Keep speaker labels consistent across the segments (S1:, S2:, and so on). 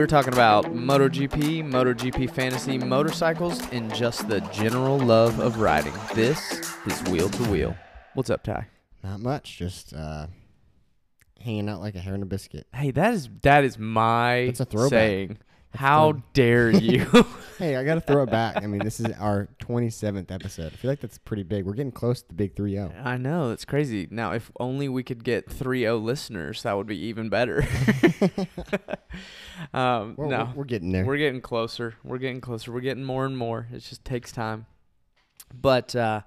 S1: We're talking about MotoGP, MotoGP fantasy, motorcycles, and just the general love of riding. This is Wheel to Wheel. What's up, Ty?
S2: Not much, just uh, hanging out like a hair in a biscuit.
S1: Hey, that is that is my
S2: That's a throwback.
S1: saying. How dare you?
S2: Hey, I got to throw it back. I mean, this is our 27th episode. I feel like that's pretty big. We're getting close to the big oh. 3 0.
S1: I know, it's crazy. Now, if only we could get 3-0 listeners, that would be even better. um,
S2: We're,
S1: no,
S2: we're, we're getting there.
S1: We're getting closer. We're getting closer. We're getting more and more. It just takes time. But uh,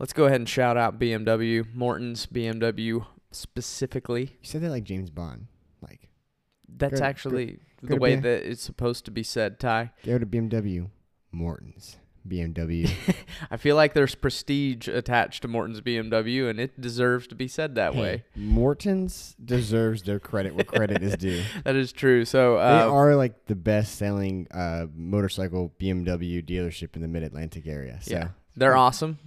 S1: let's go ahead and shout out BMW, Morton's BMW specifically.
S2: you said that like James Bond. Like,
S1: That's
S2: go-
S1: actually
S2: go
S1: the way
S2: B-
S1: that it's supposed to be said, Ty.
S2: go to BMW, Morton's. BMW.
S1: I feel like there's prestige attached to Morton's BMW, and it deserves to be said that
S2: Hey,
S1: way.
S2: Morton's deserves their credit where credit is due.
S1: That is true. So,
S2: they
S1: uh,
S2: are like the best selling uh, motorcycle BMW dealership in the mid Atlantic area. So,
S1: Yeah. They're awesome.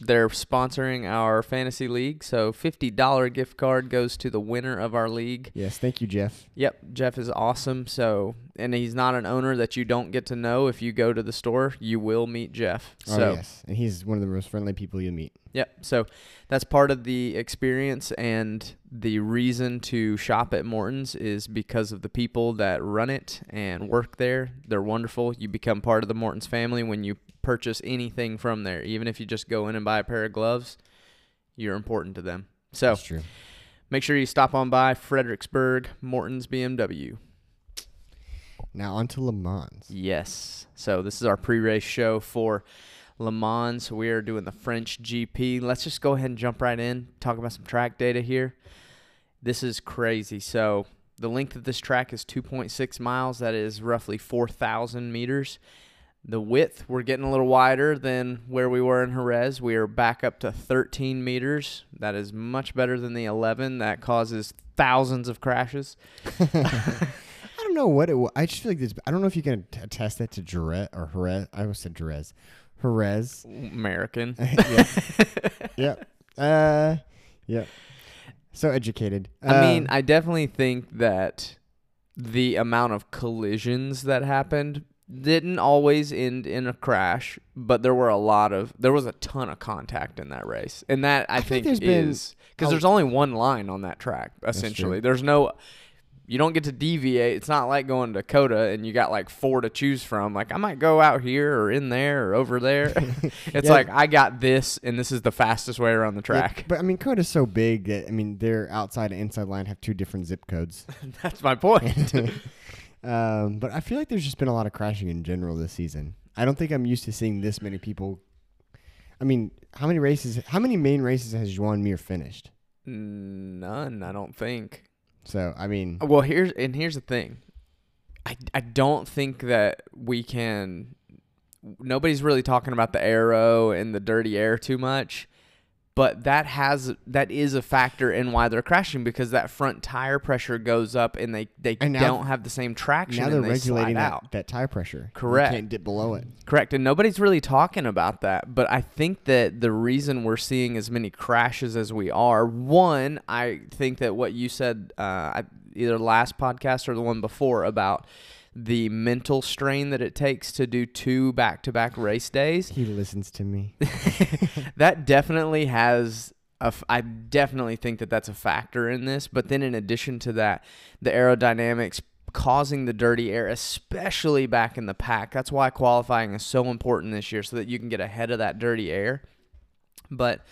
S1: They're sponsoring our fantasy league. So $50 gift card goes to the winner of our league.
S2: yes, thank you, Jeff.
S1: Yep, Jeff is awesome. So, and he's not an owner that you don't get to know. If you go to the store, you will meet Jeff.
S2: Oh,
S1: So,
S2: yes. And he's one of the most friendly people you'll meet.
S1: yep. So, that's part of the experience and the reason to shop at Morton's is because of the people that run it and work there. They're wonderful. You become part of the Morton's family when you purchase anything from there. Even if you just go in and buy a pair of gloves, you're important to them. So,
S2: That's true.
S1: make sure you stop on by Fredericksburg Morton's BMW.
S2: Now on to Le Mans.
S1: Yes. So this is our pre-race show for Le Mans. We are doing the French GP. Let's just go ahead and jump right in. Talk about some track data here. This is crazy. So the length of this track is 2.6 miles. That is roughly 4,000 meters. The width, we're getting a little wider than where we were in Jerez. We are back up to 13 meters. That is much better than the 11 that causes thousands of crashes.
S2: Don't know what it was. I just feel like this. I don't know if you can attest that to Jerez or Jerez. I almost said Jerez. Jerez.
S1: American.
S2: yeah. yep. Uh, yep. So educated.
S1: I mean,
S2: Um,
S1: I definitely think that the amount of collisions that happened didn't always end in a crash, but there were a lot of there was a ton of contact in that race, and that I,
S2: I think
S1: think, is because there's only one line on that track essentially. There's no. You don't get to deviate. It's not like going to Dakota and you got like four to choose from. Like I might go out here or in there or over there. it's
S2: Yeah.
S1: like I got this and this is the fastest way around the
S2: yeah,
S1: track.
S2: but I mean, COTA's so big that I mean, their outside and inside line have two different zip codes.
S1: That's my point.
S2: um, but I feel like there's just been a lot of crashing in general this season. I don't think I'm used to seeing this many people. I mean, how many races? How many main races has Joan Mir finished?
S1: None, I don't think.
S2: So I mean,
S1: Well, here's and here's the thing. I I don't think that we can. Nobody's really talking about the aero and the dirty air too much, but that has that is a factor in why they're crashing because that front tire pressure goes up and they they
S2: And now-
S1: don't have the same traction
S2: now they're
S1: they
S2: regulating that,
S1: out.
S2: that tire pressure. You
S1: Correct.
S2: can't dip below it.
S1: Correct. And nobody's really talking about that. But I think that the reason we're seeing as many crashes as we are, one, I think that what you said, uh, either last podcast or the one before, about the mental strain that it takes to do two back to back race days,
S2: He listens to me.
S1: that definitely has. A f- I definitely think that that's a factor in this. But then, in addition to that, the aerodynamics causing the dirty air, especially back in the pack. That's why qualifying is so important this year, so that you can get ahead of that dirty air. But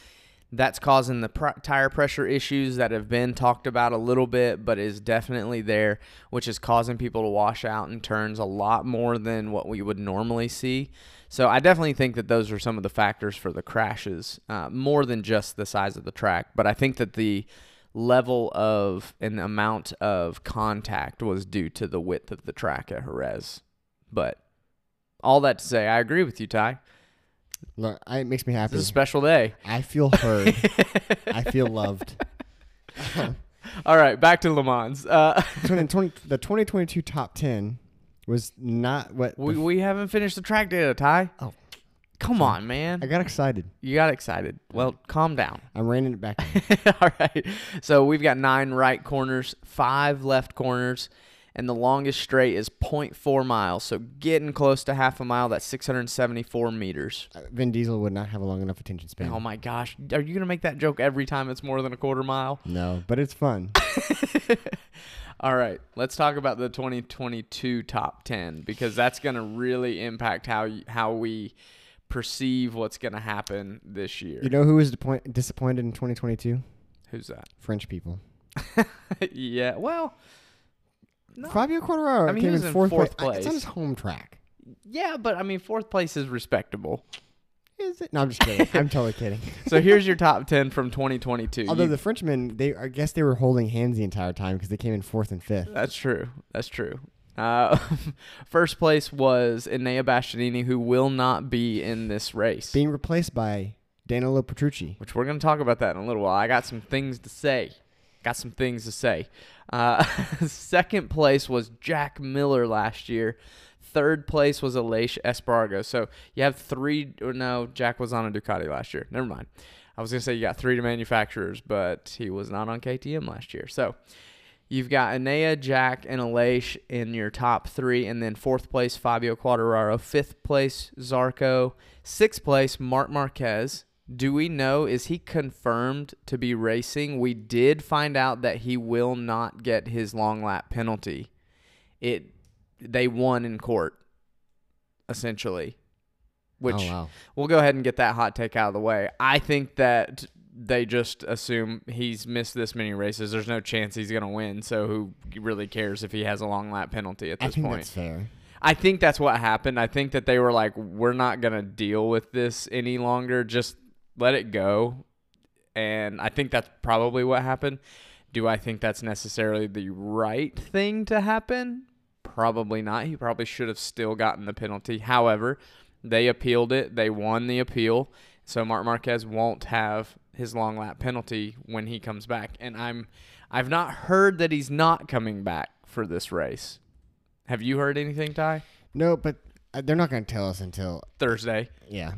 S1: that's causing the pr- tire pressure issues that have been talked about a little bit, but is definitely there, which is causing people to wash out in turns a lot more than what we would normally see. So I definitely think that those are some of the factors for the crashes, uh, more than just the size of the track. But I think that the level of and the amount of contact was due to the width of the track at Jerez. But all that to say, I agree with you, Ty.
S2: Look, I, it makes me
S1: This
S2: happy.
S1: is a special day.
S2: I feel heard. I feel loved.
S1: All right, back to Le Mans. Uh,
S2: 20, 20 the 2022 top 10 was not what
S1: we, we haven't finished the track data, Ty.
S2: Oh.
S1: Come on, man.
S2: I got excited.
S1: You got excited. Well, calm down.
S2: I'm reining it back.
S1: All right. So we've got nine right corners, five left corners, and the longest straight is 0.4 miles. So getting close to half a mile. That's 674 meters.
S2: Uh, Vin Diesel would not have a long enough attention span.
S1: Oh my gosh, are you gonna make that joke every time it's more than a quarter mile?
S2: No, but it's fun.
S1: All right, let's talk about the 2022 top 10 because that's going to really impact how how we perceive what's going to happen this year.
S2: you know who was disappointed in 2022?
S1: Who's that?
S2: French people.
S1: yeah, well, no.
S2: Fabio Quartararo
S1: I mean, he
S2: came
S1: was
S2: in fourth,
S1: fourth
S2: place. It's on his home track.
S1: yeah, but I mean, fourth place is respectable.
S2: Is it? No, I'm just kidding. I'm totally kidding.
S1: So here's your top 10 from 2022.
S2: Although
S1: You-
S2: the Frenchmen, they I guess they were holding hands the entire time because they came in fourth and fifth.
S1: That's true. That's true. Uh, first place was Enea Bastianini, who will not be in this race.
S2: Being replaced by Danilo Petrucci.
S1: which we're going to talk about that in a little while. I got some things to say. Got some things to say. Uh, second place was Jack Miller last year. Third place was Aleix Espargaro. So you have three. Or no, Jack was on a Ducati last year. Never mind. I was going to say you got three manufacturers, but he was not on KTM last year. So you've got Enea, Jack, and Aleix in your top three. And then fourth place, Fabio Quartararo. Fifth place, Zarco. Sixth place, Marc Marquez. Do we know is he confirmed to be racing? We did find out that he will not get his long lap penalty. It they won in court essentially. Which
S2: oh wow.
S1: we'll go ahead and get that hot take out of the way. I think that they just assume he's missed this many races. There's no chance he's going to win, so who really cares if he has a long lap penalty at this I
S2: think
S1: point?
S2: that's fair.
S1: I think that's what happened. I think that they were like, we're not going to deal with this any longer. Just let it go. And I think that's probably what happened. Do I think that's necessarily the right thing to happen? Probably not. He probably should have still gotten the penalty. However, they appealed it. They won the appeal. So Marc Marquez won't have his long lap penalty when he comes back. And I'm I've not heard that he's not coming back for this race. Have you heard anything, Ty?
S2: No, but uh, they're not going to tell us until
S1: Thursday,
S2: yeah.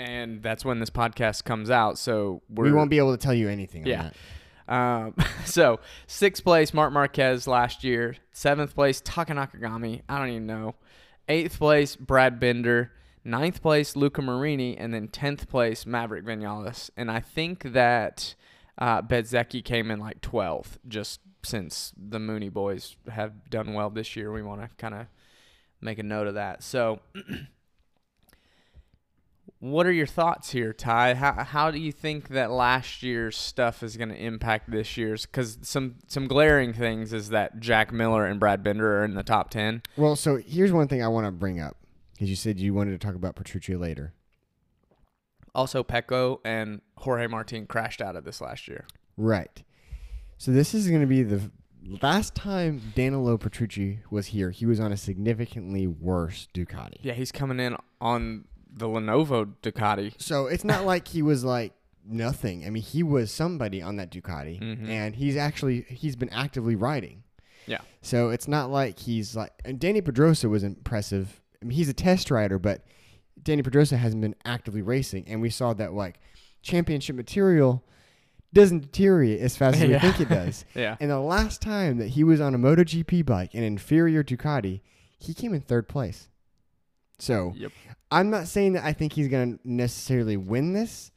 S1: And that's when this podcast comes out. So we're,
S2: we won't be able to tell you anything.
S1: Yeah.
S2: On that.
S1: Um, so sixth place, Marc Marquez last year. Seventh place, Taka Nakagami. I don't even know. Eighth place, Brad Binder. Ninth place, Luca Marini, and then tenth place, Maverick Vinales. And I think that uh, Bezzecchi came in like twelfth, just since the Mooney boys have done well this year. We want to kind of make a note of that. So. What are your thoughts here, Ty? How how do you think that last year's stuff is going to impact this year's? Because some some glaring things is that Jack Miller and Brad Binder are in the top ten.
S2: Well, so here's one thing I want to bring up because you said you wanted to talk about Petrucci later.
S1: Also, Pecco and Jorge Martin crashed out of this last year.
S2: Right. So this is going to be the last time Danilo Petrucci was here. He was on a significantly worse Ducati.
S1: Yeah, he's coming in on the Lenovo Ducati.
S2: So it's not like he was like nothing. I mean, he was somebody on that Ducati,
S1: Mhm.
S2: and he's actually he's been actively riding.
S1: Yeah.
S2: So it's not like he's like and Dani Pedrosa was impressive. I mean, he's a test rider, but Dani Pedrosa hasn't been actively racing, and we saw that like championship material doesn't deteriorate as fast as we think it does.
S1: Yeah.
S2: And the last time that he was on a MotoGP bike, an inferior Ducati, he came in third place. So
S1: Yep.
S2: I'm not saying that I think he's going to necessarily win this,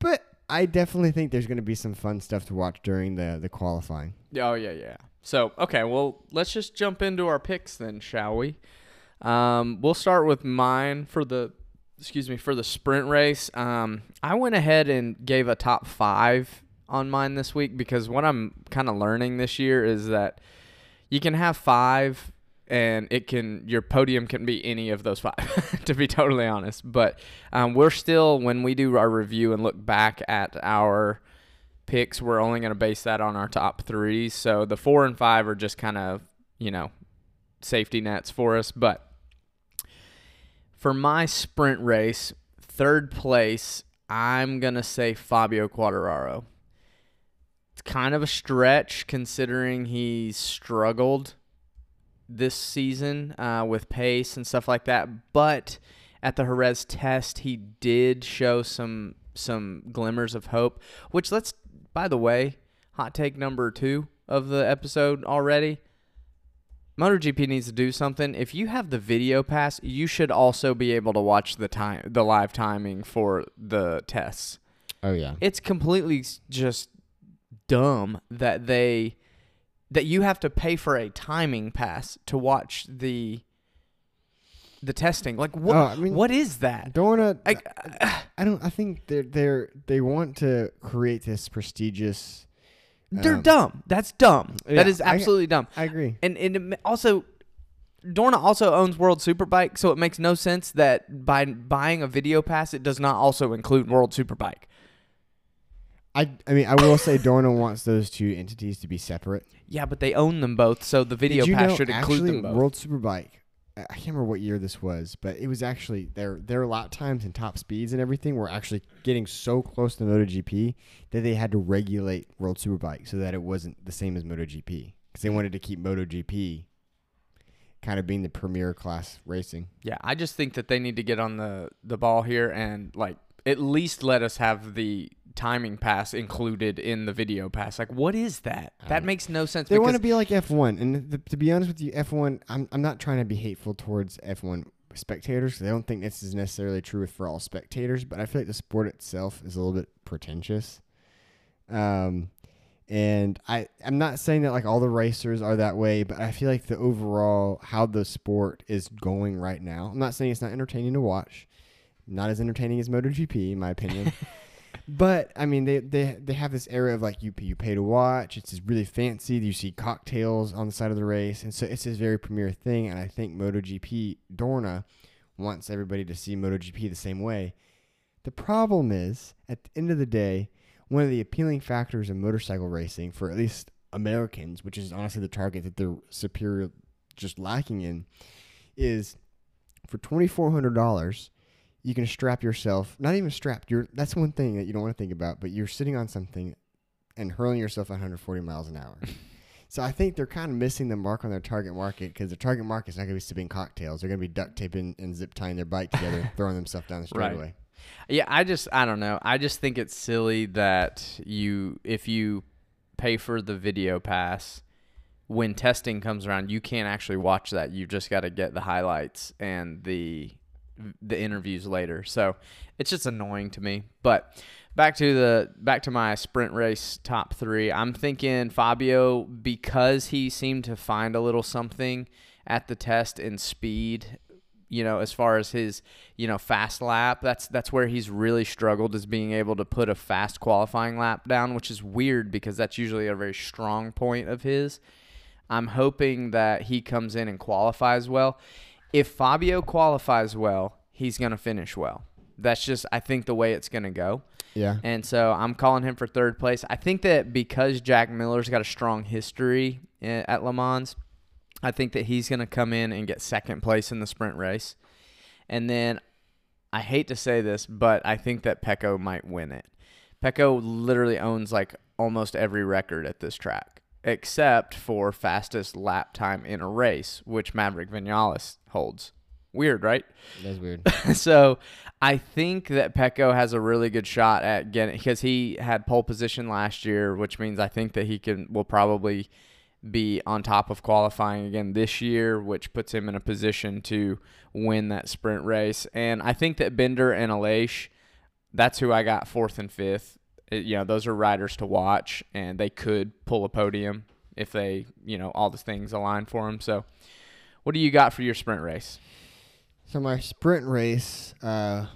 S2: but I definitely think there's going to be some fun stuff to watch during the the qualifying.
S1: Oh yeah, yeah. So okay, well let's just jump into our picks then, shall we? Um, we'll start with mine for the excuse me for the sprint race. Um, I went ahead and gave a top five on mine this week because what I'm kind of learning this year is that you can have five and it can your podium can be any of those five to be totally honest. But um, we're still when we do our review and look back at our picks we're only going to base that on our top three. So the four and five are just kind of you know safety nets for us. But for my sprint race third place i'm going to say fabio quartararo it's kind of a stretch considering he's struggled this season uh, with pace and stuff like that. But at the Jerez test, he did show some some glimmers of hope. Which let's, by the way, hot take number two of the episode already. MotoGP needs to do something. If you have the video pass, you should also be able to watch the time, the live timing for the tests.
S2: Oh yeah.
S1: It's completely just dumb that they that you have to pay for a timing pass to watch the the testing. Like what?
S2: Oh, I mean-
S1: what is that?
S2: Don't wanna.
S1: I,
S2: I don't. I think they're they're they want to create this prestigious.
S1: they're
S2: um,
S1: dumb. That's dumb.
S2: yeah,
S1: that is
S2: I-
S1: absolutely dumb.
S2: I agree.
S1: And and also, Dorna also owns World Superbike, so it makes no sense that by buying a video pass, it does not also include World Superbike.
S2: I I mean I will say Dorna wants those two entities to be separate.
S1: Yeah, but they own them both, so the video
S2: Did you
S1: pass
S2: know,
S1: should include
S2: actually,
S1: them both.
S2: World Superbike. I I can't remember what year this was, but it was actually their their lap times and top speeds and everything were actually getting so close to MotoGP that they had to regulate World Superbike so that it wasn't the same as MotoGP because they wanted to keep MotoGP kind of being the premier class racing.
S1: Yeah, I just think that they need to get on the the ball here and like at least let us have the timing pass included in the video pass. Like, what is that? That makes no sense.
S2: They want to be like F1, and th- to be honest with you, F1. I'm I'm not trying to be hateful towards F1 spectators. 'cause I don't think this is necessarily true for all spectators, but I feel like the sport itself is a little bit pretentious. Um, and I I'm not saying that like all the racers are that way, but I feel like the overall how the sport is going right now. I'm not saying it's not entertaining to watch, not as entertaining as MotoGP in my opinion. But I mean, they, they they have this area of like you you pay to watch. It's really fancy. You see cocktails on the side of the race, and so it's this very premier thing. And I think MotoGP Dorna wants everybody to see MotoGP the same way. The problem is, at the end of the day, one of the appealing factors of motorcycle racing for at least Americans, which is honestly the target that they're superior, just lacking in, is for twenty four hundred dollars you can strap yourself not even strapped you're that's one thing that you don't want to think about but you're sitting on something and hurling yourself at 140 miles an hour so i think they're kind of missing the mark on their target market because their target market is not going to be sipping cocktails they're going to be duct taping and zip tying their bike together throwing themselves down the
S1: Right.
S2: straightaway
S1: Yeah, I just I don't know. I just think it's silly that you if you pay for the video pass when testing comes around, you can't actually watch that. You just got to get the highlights and the the interviews later. So, it's just annoying to me. But back to the back to my sprint race top 3. I'm thinking Fabio because he seemed to find a little something at the test in speed you know, as far as his, you know, fast lap, that's that's where he's really struggled is being able to put a fast qualifying lap down, which is weird because that's usually a very strong point of his. I'm hoping that he comes in and qualifies well. If Fabio qualifies well, he's going to finish well. That's just I think the way it's going to go.
S2: yeah
S1: And so I'm calling him for third place. I think that because Jack Miller's got a strong history eh, at Le Mans, I think that he's going to come in and get second place in the sprint race. And then I hate to say this, but I think that Pecco might win it. Pecco literally owns like almost every record at this track, except for fastest lap time in a race, which Maverick Vinales holds. Weird, right?
S2: that's weird
S1: so I think that Pecco has a really good shot at getting because he had pole position last year, which means I think that he can will probably be on top of qualifying again this year, which puts him in a position to win that sprint race. And I think that Binder and Aleix, that's who I got fourth and fifth. It- you know, those are riders to watch, and they could pull a podium if they, you know, all the things align for them. So, what do you got for your sprint race?
S2: So my sprint race, uh,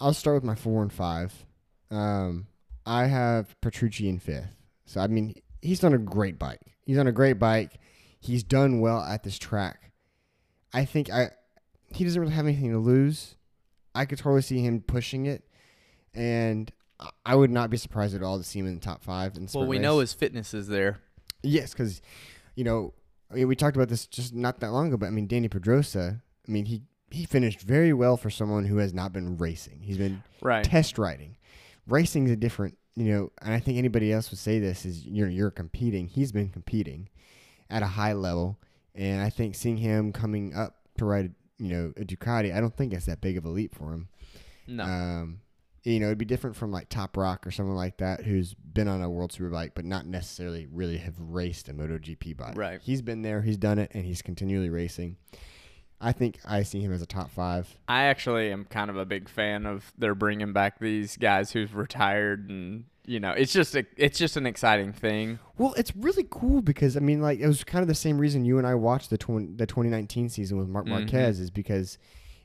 S2: I'll start with my four and five. Um, I have Petrucci in fifth. So I mean, he's on a great bike. He's on a great bike. He's done well at this track. I think I he doesn't really have anything to lose. I could totally see him pushing it, and I- would not be surprised at all to see him in the top five. In
S1: Well, we
S2: race.
S1: know his fitness is there.
S2: Yes, because you know, I mean, we talked about this just not that long ago. But I mean, Dani Pedrosa. I mean, he he finished very well for someone who has not been racing. He's been
S1: Right.
S2: test riding. Racing is a different, you know, and I think anybody else would say this is you're you're competing. He's been competing at a high level, and I think seeing him coming up to ride, you know, a Ducati, I don't think it's that big of a leap for him.
S1: No.
S2: Um, You know, it'd be different from like Toprak or someone like that who's been on a World Superbike but not necessarily really have raced a MotoGP bike.
S1: Right.
S2: He's been there, he's done it, and he's continually racing. I think I see him as a top five.
S1: I actually am kind of a big fan of they're bringing back these guys who've retired, and you know, it's just a, it's just an exciting thing.
S2: Well, it's really cool because I mean, like it was kind of the same reason you and I watched the tw- the 2019 season with Marc
S1: Mhm.
S2: Marquez is because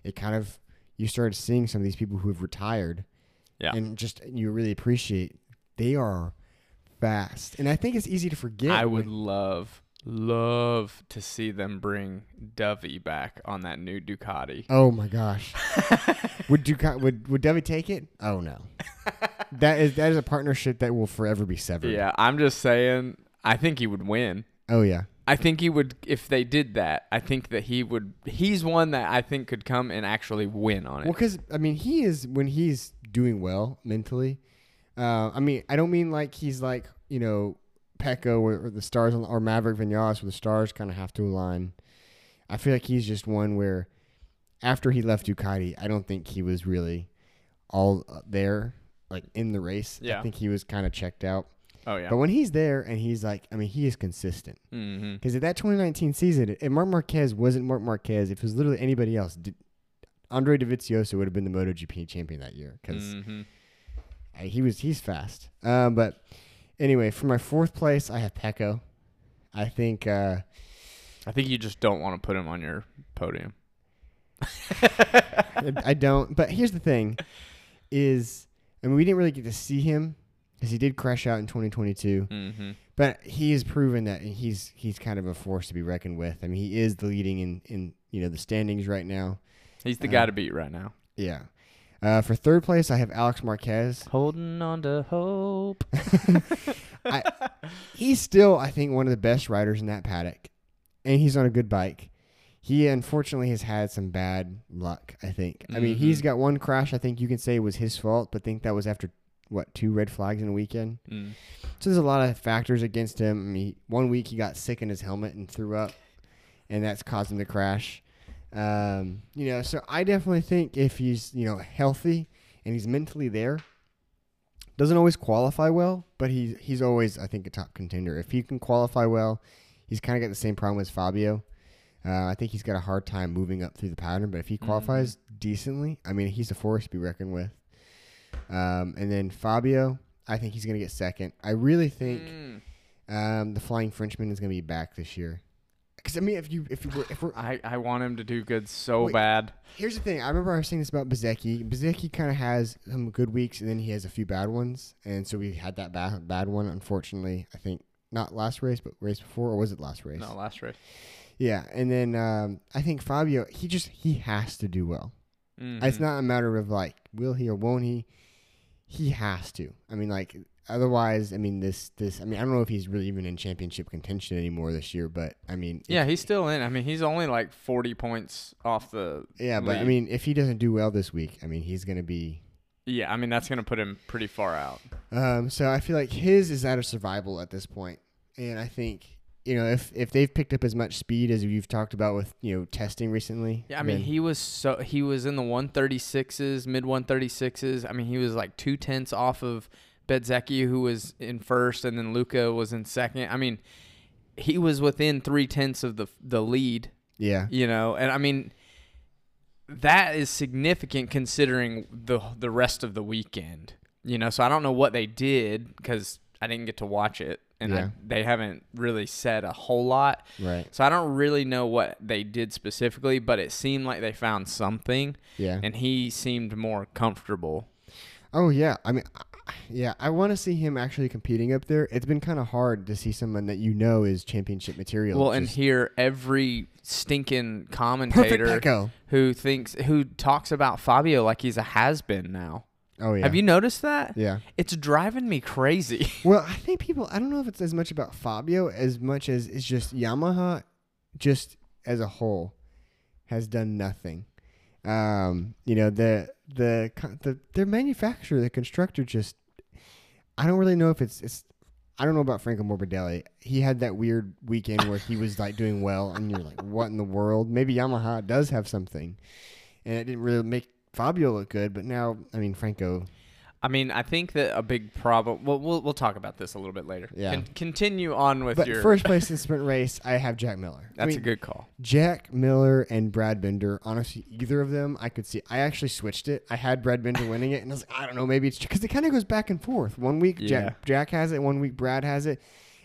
S2: it kind of you started seeing some of these people who have retired,
S1: Yeah.
S2: and just you really appreciate they are fast, and I think it's easy to forget.
S1: I would love, love to see them bring Dovi back on that new Ducati.
S2: Oh my gosh, would Ducati would would Dovi take it? Oh no, that is that is a partnership that will forever be severed.
S1: yeah, I'm just saying. I think he would win.
S2: Oh yeah.
S1: I think he would if they did that. I think that he would. He's one that I think could come and actually win on it.
S2: Well, because I mean, he is when he's doing well mentally. Uh, I mean, I don't mean like he's like you know Pecco or, or the stars on, or Maverick Vinales, where the stars kind of have to align. I feel like he's just one where after he left Ducati, I don't think he was really all uh, there, like in the race.
S1: Yeah.
S2: I think he was kind of checked out.
S1: oh yeah.
S2: But when he's there and he's like, I mean, he is consistent.
S1: mm-hmm.
S2: Because at that 2019 season, if Marc Marquez wasn't Marc Marquez, if it was literally anybody else, did, Andre Dovizioso would have been the MotoGP champion that year because
S1: Mm-hmm.
S2: he was he's fast. Um, but anyway, for my fourth place, I have Pecco. I think uh,
S1: I think you just don't want to put him on your podium.
S2: I, I don't. But here's the thing: is I mean, we didn't really get to see him because he did crash out in 2022.
S1: Mm-hmm.
S2: But he has proven that he's he's kind of a force to be reckoned with. I mean, he is the leading in in you know the standings right now.
S1: He's the
S2: Uh,
S1: guy to beat right now.
S2: Yeah. Uh, for third place, I have Alex Marquez.
S1: Holding on to hope.
S2: I, he's still, I think, one of the best riders in that paddock, and he's on a good bike. He unfortunately has had some bad luck. I think. I mean, he's
S1: Mhm.
S2: got one crash. I think you can say was his fault, but I think that was after what two red flags in a weekend.
S1: Mm.
S2: So there's a lot of factors against him. I mean, one week he got sick in his helmet and threw up, and that's caused him to crash. Um, you know, so I definitely think if he's you know healthy and he's mentally there, doesn't always qualify well, but he's he's always I think a top contender. If he can qualify well, he's kind of got the same problem as Fabio. Uh, I think he's got a hard time moving up through the pattern, but if he qualifies decently, I mean, he's a force to be reckoned with. Um, and then Fabio, I think he's going to get second. I really think
S1: Mm.
S2: um, the Flying Frenchman is going to be back this year. Because I mean, if you if you were, if we're
S1: I, I want him to do good so
S2: Wait.
S1: bad.
S2: here's the thing, I remember I was saying this about Bezzecchi. Bezzecchi kind of has some good weeks, and then he has a few bad ones, and so we had that bad bad one. Unfortunately, I think not last race, but race before, or was it last race?
S1: No, last race.
S2: Yeah, and then um, I think Fabio, he just he has to do well.
S1: Mhm.
S2: It's not a matter of like will he or won't he. He has to. I mean, like otherwise, I mean this this. I mean, I don't know if he's really even in championship contention anymore this year, but I mean, if-
S1: Yeah, he's still in. I mean, he's only like 40 points off the.
S2: yeah, but I mean, if he doesn't do well this week, I mean, he's gonna be.
S1: Yeah, I mean that's gonna put him pretty far out.
S2: Um, so I feel like his is out of survival at this point, and I think you know if if they've picked up as much speed as you've talked about with you know testing recently.
S1: Yeah, I mean he was so he was in the 136s, mid 136s. I mean he was like two tenths off of Bezzecchi, who was in first, and then Luca was in second. I mean, he was within three tenths of the the lead.
S2: yeah,
S1: You know, and I mean that is significant considering the the rest of the weekend. You know, so I don't know what they did because I didn't get to watch it, and I, they haven't really said a whole lot.
S2: right,
S1: So I don't really know what they did specifically, but it seemed like they found something,
S2: yeah.
S1: and he seemed more comfortable.
S2: Oh yeah, I mean, I- yeah, I want to see him actually competing up there. It's been kind of hard to see someone that you know is championship material.
S1: Well, and hear every stinking commentator who thinks who talks about Fabio like he's a has been now.
S2: Oh yeah,
S1: Have you noticed that?
S2: Yeah.
S1: It's driving me crazy.
S2: Well, I think people. I don't know if it's as much about Fabio as much as it's just Yamaha, just as a whole, has done nothing. Um, you know the the the their manufacturer, the constructor, just. I don't really know if it's it's. I don't know about Franco Morbidelli. He had that weird weekend where he was like doing well, and you're like, what in the world? Maybe Yamaha does have something, and it didn't really make Fabio look good. But now, I mean, Franco.
S1: I mean, I think that a big problem. Well, we'll we'll talk about this a little bit later.
S2: Yeah.
S1: Con- continue on with
S2: But
S1: your.
S2: first place in sprint race, I have Jack Miller. I
S1: that's
S2: mean,
S1: a good call.
S2: Jack Miller and Brad Binder. Honestly, either of them, I could see. I actually switched it. I had Brad Binder winning it, and I was like, I don't know, maybe it's because it kind of goes back and forth. One week
S1: Yeah.
S2: Jack, Jack has it, one week Brad has it,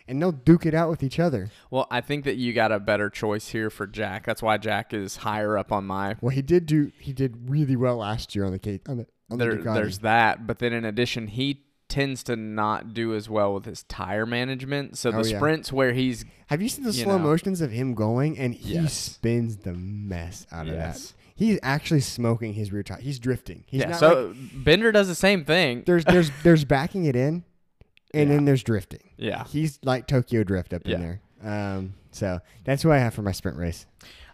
S2: and they'll duke it out with each other.
S1: Well, I think that you got a better choice here for Jack. That's why Jack is higher up on my.
S2: Well, he did do. He did really well last year on the K on the
S1: There, there's that, but then in addition, he tends to not do as well with his tire management. So the
S2: Oh, yeah.
S1: sprints where he's
S2: Have you seen the
S1: you
S2: slow
S1: know.
S2: motions of him going, and he
S1: Yes.
S2: spins the mess out of
S1: Yes.
S2: that. He's actually smoking his rear tire. He's drifting. He's
S1: yeah.
S2: not
S1: So
S2: like,
S1: Binder does the same thing.
S2: there's there's there's backing it in, and
S1: Yeah.
S2: then there's drifting.
S1: Yeah.
S2: He's like Tokyo Drift up in there. Um, so that's who I have for my sprint race.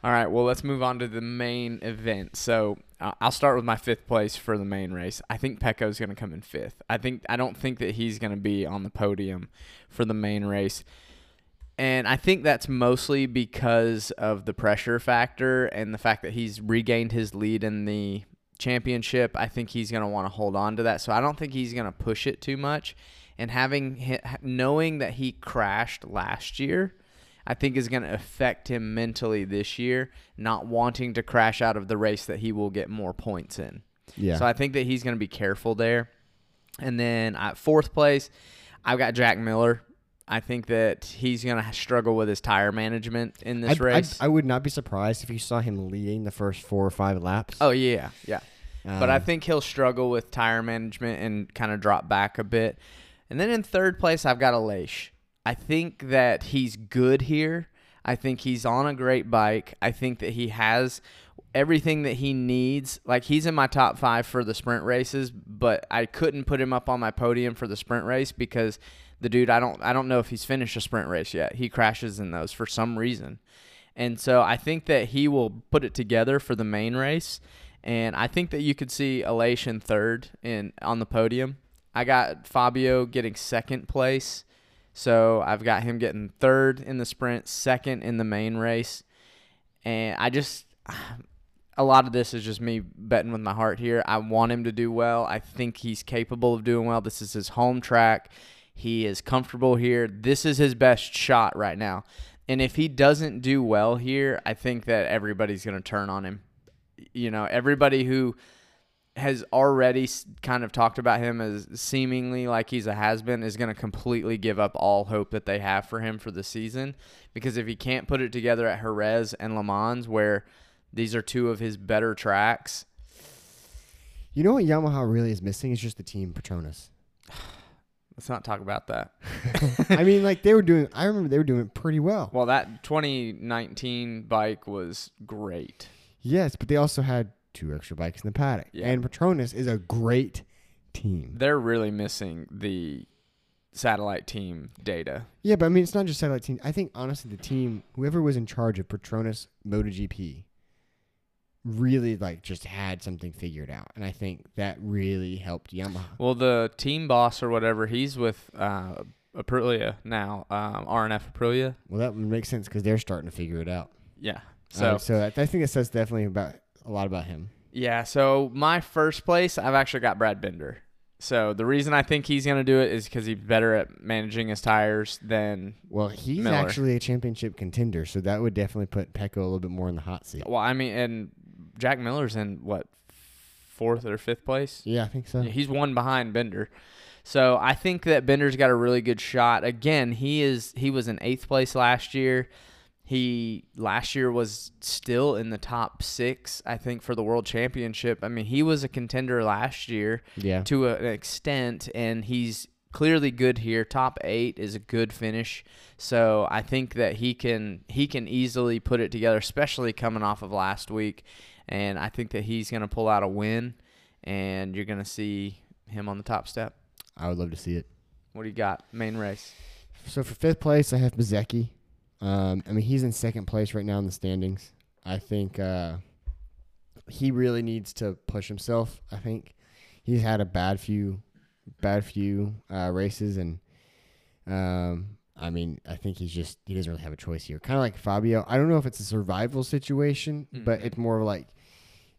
S1: All right, well, let's move on to the main event. So I'll start with my fifth place for the main race. I think Pecco's going to come in fifth. I think I don't think that he's going to be on the podium for the main race, and I think that's mostly because of the pressure factor and the fact that he's regained his lead in the championship. I think he's going to want to hold on to that. So I don't think he's going to push it too much. And having knowing that he crashed last year. I think is going to affect him mentally this year, not wanting to crash out of the race that he will get more points in.
S2: Yeah.
S1: So I think that he's going to be careful there. And then at fourth place, I've got Jack Miller. I think that he's going to struggle with his tire management in this
S2: I'd- I'd-
S1: race.
S2: I would not be surprised if you saw him leading the first four or five laps.
S1: oh yeah, yeah. but I
S2: Um,
S1: think he'll struggle with tire management and kind of drop back a bit. And then in third place, I've got Aleix. I think that he's good here. I think he's on a great bike. I think that he has everything that he needs. Like he's in my top five for the sprint races, but I couldn't put him up on my podium for the sprint race because the dude I don't I don't know if he's finished a sprint race yet. He crashes in those for some reason. And so I think that he will put it together for the main race. And I think that you could see Elation third in on the podium. I got Fabio getting second place. So I've got him getting third in the sprint, second in the main race. And I just a lot of this is just me betting with my heart here. I want him to do well. I think he's capable of doing well. This is his home track. He is comfortable here. This is his best shot right now. And if he doesn't do well here, I think that everybody's going to turn on him. You know, everybody who has already kind of talked about him as seemingly like he's a has been is going to completely give up all hope that they have for him for the season because if he can't put it together at Jerez and Le Mans where these are two of his better tracks
S2: you know what Yamaha really is missing is just the team Petronas.
S1: let's not talk about that
S2: I mean, like they were doing. I remember they were doing pretty well.
S1: well that 2019 bike was great
S2: Yes, but they also had two extra bikes in the paddock.
S1: Yeah.
S2: And Petronas is a great team.
S1: they're really missing the satellite team data
S2: Yeah, but I mean, it's not just satellite team. I think honestly, the team, whoever was in charge of Petronas MotoGP, really like just had something figured out, and I think that really helped Yamaha.
S1: Well, the team boss or whatever, he's with uh, Aprilia now, um, RNF Aprilia.
S2: Well, that would make sense because they're starting to figure it out.
S1: Yeah.
S2: So,
S1: So
S2: so I, I think it says definitely about a lot about him.
S1: yeah. So my first place, I've actually got Brad Binder. So the reason I think he's gonna do it is because he's better at managing his tires than.
S2: Well, he's
S1: Miller.
S2: actually a championship contender, so that would definitely put Pecco a little bit more in the hot seat.
S1: Well, I mean, and Jack Miller's in what fourth or fifth place.
S2: Yeah, I think so.
S1: He's one behind Binder. So I think that Binder's got a really good shot. Again, he is he was in eighth place last year. He last year was still in the top six, I think, for the world championship. I mean, he was a contender last year
S2: Yeah.
S1: to a- an extent, and he's clearly good here. Top eight is a good finish, so I think that he can he can easily put it together, especially coming off of last week. And I think that he's going to pull out a win, and you're going to see him on the top step.
S2: I would love to see it.
S1: What do you got? Main race.
S2: So for fifth place, I have Bezzecchi. Um, I mean, he's in second place right now in the standings. I think uh, he really needs to push himself. I think he's had a bad few, bad few uh, races, and um, I mean, I think he's just he doesn't really have a choice here. Kind of like Fabio. I don't know if it's a survival situation, but
S1: Mhm.
S2: it's more like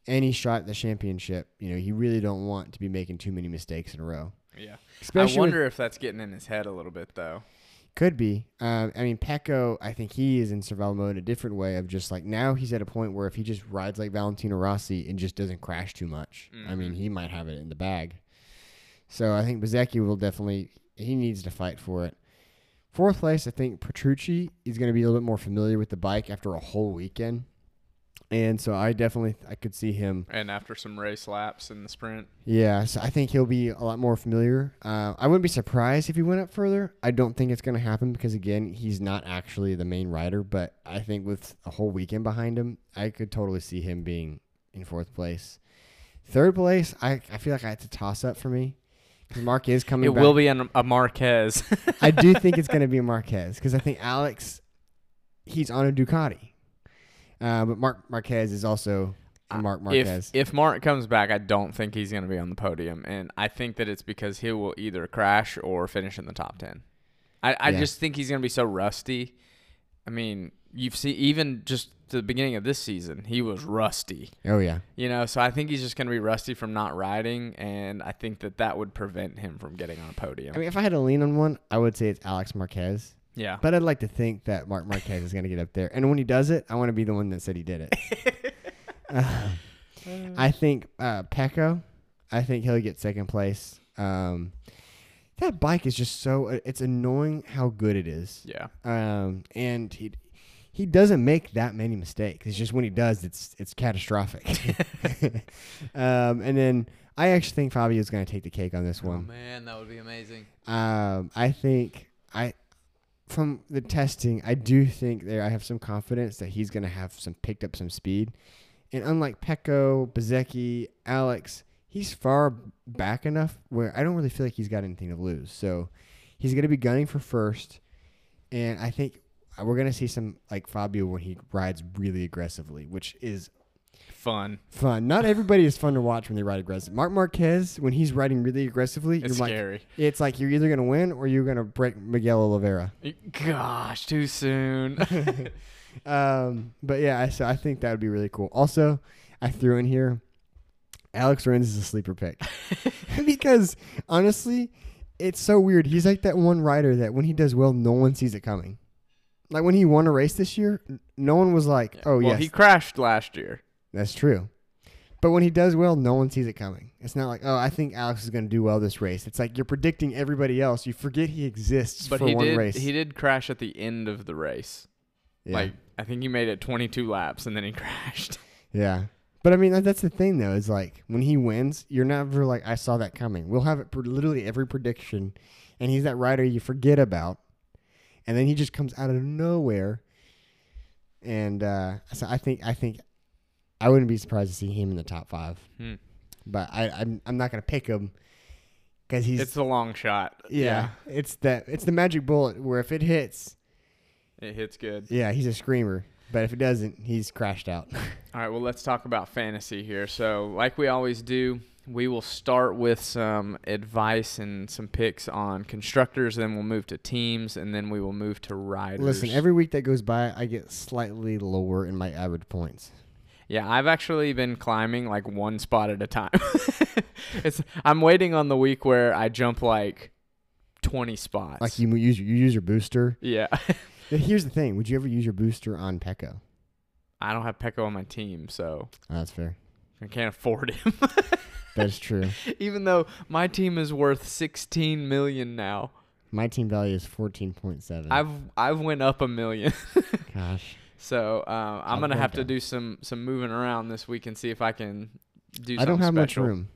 S2: any shot at the championship, you know, he really don't want to be making too many mistakes in a row.
S1: Yeah.
S2: Especially
S1: I
S2: with-
S1: wonder if that's getting in his head a little bit though.
S2: Could be. Um, I mean, Pecco, I think he is in survival mode in a different way of just like now he's at a point where if he just rides like Valentino Rossi and just doesn't crash too much, I mean,
S1: Mhm.
S2: he might have it in the bag. So I think Bezzecchi will definitely, he needs to fight for it. Fourth place, I think Petrucci is going to be a little bit more familiar with the bike after a whole weekend. And so I definitely, I could see him
S1: And after some race laps in the sprint.
S2: yeah, so I think he'll be a lot more familiar. Uh, I wouldn't be surprised if he went up further. I don't think it's going to happen because again, he's not actually the main rider. But I think with a whole weekend behind him, I could totally see him being in fourth place. Third place, I, I feel like I had to toss up for me because Marc is coming.
S1: It
S2: back.
S1: will be an, a Marquez.
S2: I do think it's going to be Marquez because I think Alex, he's on a Ducati, uh, but Marc Marquez is also Marc Marquez.
S1: If if Marc comes back, I don't think he's going to be on the podium, and I think that it's because he will either crash or finish in the top ten. I, I
S2: Yeah.
S1: just think he's going to be so rusty. I mean, you've seen even just the beginning of this season, he was rusty.
S2: oh yeah,
S1: You know, so I think he's just going to be rusty from not riding, and I think that that would prevent him from getting on a podium.
S2: I mean, if I had to lean on one, I would say it's Alex Marquez.
S1: Yeah,
S2: But I'd like to think that Marc Marquez is going to get up there. And when he does it, I want to be the one that said he did it. Uh, I think uh, Pecco, I think he'll get second place. Um, that bike is just so, uh, it's annoying how good it is.
S1: yeah.
S2: Um, and he, he doesn't make that many mistakes. It's just when he does, it's it's catastrophic. um, and then I actually think Fabio is going to take the cake on this
S1: Oh
S2: one.
S1: man, that would be amazing.
S2: Um, I think I, from the testing, I do think there I have some confidence that he's going to have some picked up some speed, and unlike Pecco, Bezzecchi, Alex, he's far back enough where I don't really feel like he's got anything to lose. So he's going to be gunning for first, and I think we're going to see some like Fabio when he rides really aggressively, which is
S1: Fun.
S2: fun. Not everybody is fun to watch when they ride aggressive. Marc Marquez, when he's riding really aggressively,
S1: It's
S2: you're like,
S1: scary.
S2: it's like you're either gonna win or you're gonna break Miguel Oliveira.
S1: Gosh, too soon.
S2: Um, but yeah, I, so I think that would be really cool. Also, I threw in here Alex Rins is a sleeper pick because honestly, it's so weird. He's like that one rider that when he does well, no one sees it coming. Like when he won a race this year, n- no one was like, "Oh
S1: well,
S2: yes,
S1: he crashed last year.
S2: That's true." But when he does well, no one sees it coming. It's not like, "Oh, I think Alex is going to do well this race." It's like you're predicting everybody else. You forget he exists
S1: But
S2: for
S1: he
S2: one
S1: did.
S2: race.
S1: He did crash at the end of the race.
S2: Yeah.
S1: Like I think he made it 22 laps and then he crashed.
S2: Yeah. But I mean, that- that's the thing, though, is like when he wins, you're never like, I saw that coming. We'll have it for literally every prediction, and he's that rider you forget about, and then he just comes out of nowhere. And uh, so I think, I think, I wouldn't be surprised to see him in the top five,
S1: Hmm.
S2: but I, I'm, I'm not gonna pick him because he's,
S1: It's a long shot.
S2: yeah, it's the, it's the magic bullet where if it hits,
S1: It hits good.
S2: yeah, he's a screamer. But if it doesn't, he's crashed out.
S1: All right, well, let's talk about fantasy here. So, like we always do, we will start with some advice and some picks on constructors, then we'll move to teams, and then we will move to riders.
S2: Listen, every week that goes by, I get slightly lower in my average points.
S1: Yeah, I've actually been climbing like one spot at a time. it's I'm waiting on the week where I jump like 20 spots.
S2: Like you use your, you use your booster.
S1: yeah.
S2: Here's the thing: Would you ever use your booster on Pecco?
S1: I don't have Pecco on my team, so
S2: Oh, that's fair.
S1: I can't afford him.
S2: That's true.
S1: Even though my team is worth 16 million now.
S2: My team value is fourteen point seven.
S1: I've I've went up a million.
S2: Gosh,
S1: So uh, I'm gonna have to do some some moving around this week and see if I can do.
S2: I don't have
S1: special.
S2: much room.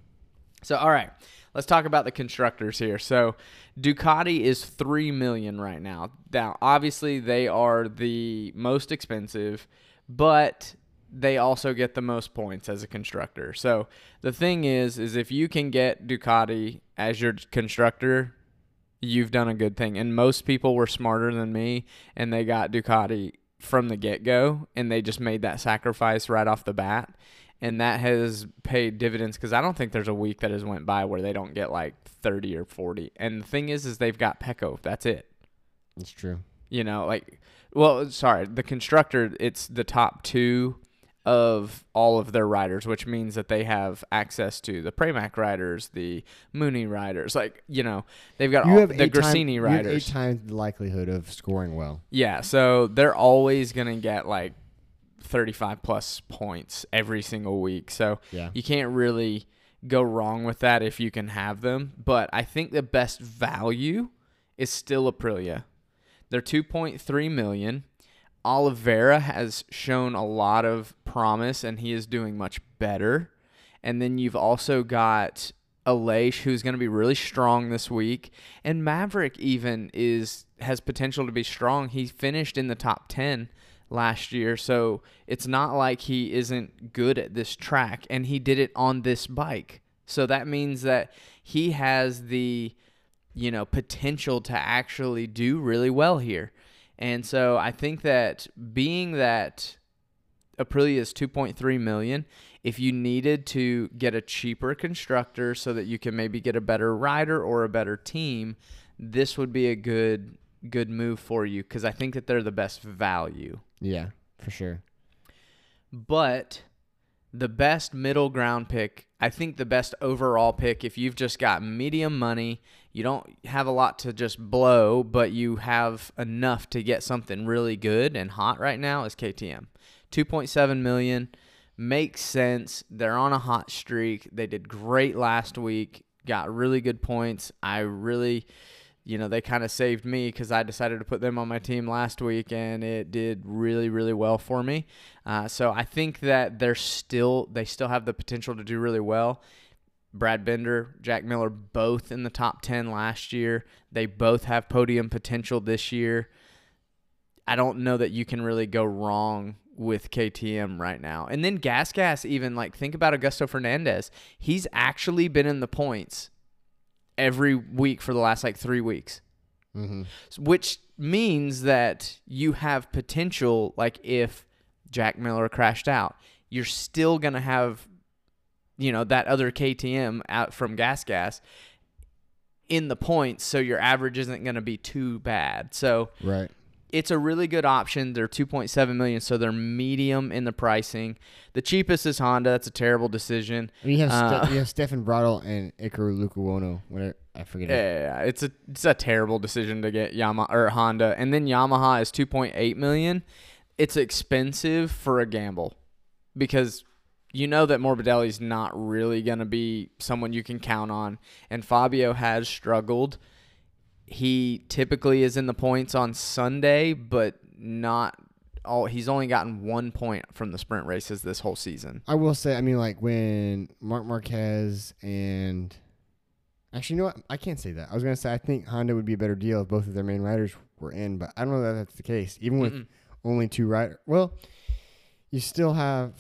S1: So all right, let's talk about the constructors here. So Ducati is three million right now. Now obviously they are the most expensive, but they also get the most points as a constructor. So the thing is, is if you can get Ducati as your constructor, you've done a good thing. And most people were smarter than me, and they got Ducati from the get go, and they just made that sacrifice right off the bat. And that has paid dividends because I don't think there's a week that has went by where they don't get like 30 or 40. And the thing is, is they've got Pecco. That's it.
S2: It's true.
S1: You know, like, well, sorry, the constructor, it's the top two of all of their riders, which means that they have access to the Pramac riders, the Mooney riders. Like, you know, they've got
S2: You
S1: all the
S2: eight time-
S1: Gresini
S2: you have eight times the likelihood of scoring well.
S1: Yeah, so they're always going to get like 35 plus points every single week. So
S2: Yeah.
S1: you can't really go wrong with that if you can have them. But I think the best value is still Aprilia. They're 2.3 million. Oliveira has shown a lot of promise and he is doing much better. And then you've also got Aleix who's going to be really strong this week and Maverick even is has potential to be strong. He finished in the top 10 last year, so it's not like he isn't good at this track and he did it on this bike. So that means that he has the you know potential to actually do really well here. And so I think that being that Aprilia is 2.3 million, if you needed to get a cheaper constructor so that you can maybe get a better rider or a better team, this would be a good good move for you because I think that they're the best value.
S2: Yeah, for sure.
S1: But the best middle ground pick, I think the best overall pick, if you've just got medium money, you don't have a lot to just blow, but you have enough to get something really good and hot right now, is KTM. 2.7 million makes sense. They're on a hot streak. They did great last week, got really good points. I really you know, they kind of saved me because I decided to put them on my team last week, and it did really, really well for me. Uh, so I think that they're still they still have the potential to do really well. Brad Binder, Jack Miller, both in the top ten last year. They both have podium potential this year. I don't know that you can really go wrong with KTM right now. And then Gas Gas, even like think about Augusto Fernandez. He's actually been in the points every week for the last like three weeks,
S2: Mm-hmm.
S1: which means that you have potential. Like if Jack Miller crashed out, you're still gonna have, you know, that other KTM out from Gas Gas in the points, so your average isn't gonna be too bad. So
S2: Right.
S1: it's a really good option. They're 2.7 million, so they're medium in the pricing. The cheapest is Honda. That's a terrible decision.
S2: I mean, you have
S1: Uh,
S2: Ste- you have Stefan Bradl and Iker Lecuona. Whatever I forget. it.
S1: Yeah, it's a it's a terrible decision to get Yamaha or Honda, and then Yamaha is 2.8 million. It's expensive for a gamble because you know that Morbidelli's not really going to be someone you can count on, and Fabio has struggled. He typically is in the points on Sunday, but not all. He's only gotten one point from the sprint races this whole season.
S2: I will say, I mean, like when Marc Marquez and actually, you know what? I can't say that. I was gonna say I think Honda would be a better deal if both of their main riders were in, but I don't know that that's the case. Even with
S1: Mm-mm.
S2: only two riders, well, you still have.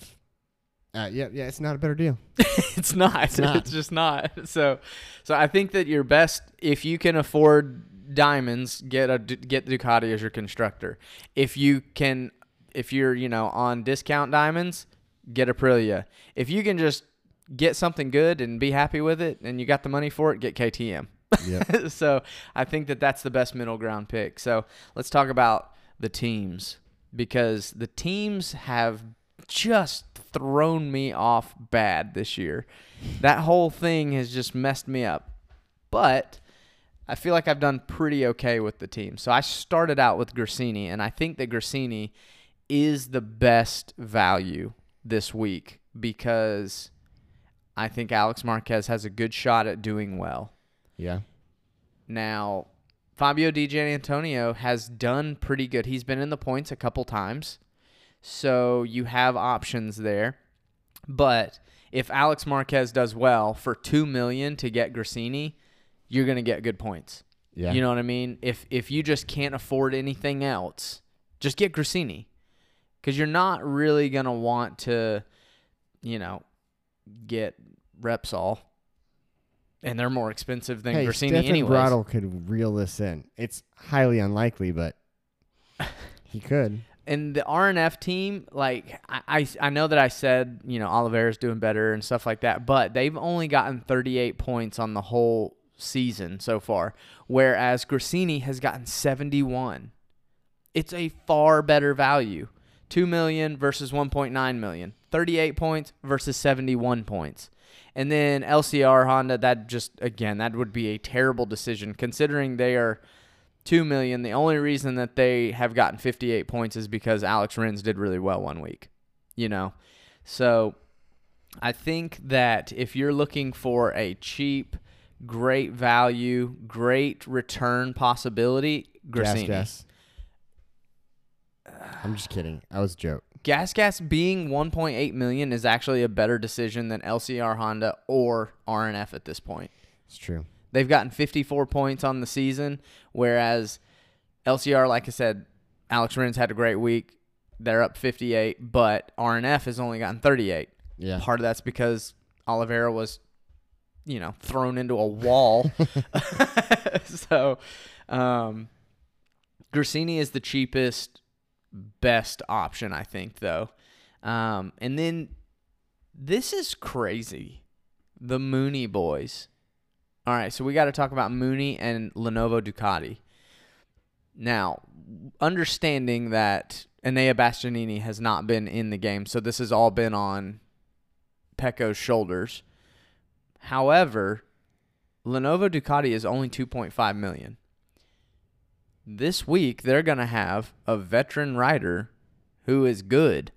S2: Uh, yeah, yeah, it's not a better deal.
S1: it's not. It's,
S2: not.
S1: just not. So, so I think that your best, if you can afford diamonds, get a get Ducati as your constructor. If you can, if you're you know on discount diamonds, get Aprilia. If you can just get something good and be happy with it, and you got the money for it, get KTM.
S2: Yeah.
S1: so I think that that's the best middle ground pick. So let's talk about the teams because the teams have just thrown me off bad this year. That whole thing has just messed me up. But I feel like I've done pretty okay with the team. So I started out with Gresini, and I think that Gresini is the best value this week because I think Alex Marquez has a good shot at doing well.
S2: Yeah.
S1: Now, Fabio Di Giannantonio has done pretty good. He's been in the points a couple times. So you have options there. But if Alex Marquez does well for 2 million to get Gresini, you're going to get good points.
S2: Yeah.
S1: You know what I mean? If if you just can't afford anything else, just get Gresini. Cuz you're not really going to want to you know, get Repsol. And they're more expensive than
S2: hey,
S1: Gresini
S2: Stefan
S1: anyways.
S2: Bradl could reel this in. It's highly unlikely, but he could.
S1: And the RNF team, like I, I, I know that I said, you know, Oliveira's doing better and stuff like that, but they've only gotten 38 points on the whole season so far, whereas Gresini has gotten 71. It's a far better value 2 million versus 1.9 million. 38 points versus 71 points. And then LCR Honda, that just again, that would be a terrible decision considering they are 2 million. The only reason that they have gotten 58 points is because Alex Rins did really well one week. You know. So I think that if you're looking for a cheap, great value, great return possibility,
S2: Gas gas. I'm just kidding. I was a joke.
S1: Gas Gas being 1.8 million is actually a better decision than LCR Honda or RNF at this point.
S2: It's true.
S1: They've gotten 54 points on the season, whereas LCR, like I said, Alex Rins had a great week. They're up 58, but RNF has only gotten 38.
S2: Yeah.
S1: Part of that's because Oliveira was, you know, thrown into a wall. so, um, Gresini is the cheapest, best option, I think, though. Um, and then this is crazy. The Mooney boys. All right, so we got to talk about Mooney and Lenovo Ducati. Now, understanding that Enea Bastianini has not been in the game, so this has all been on Pecco's shoulders. However, Lenovo Ducati is only 2.5 million. This week they're going to have a veteran rider who is good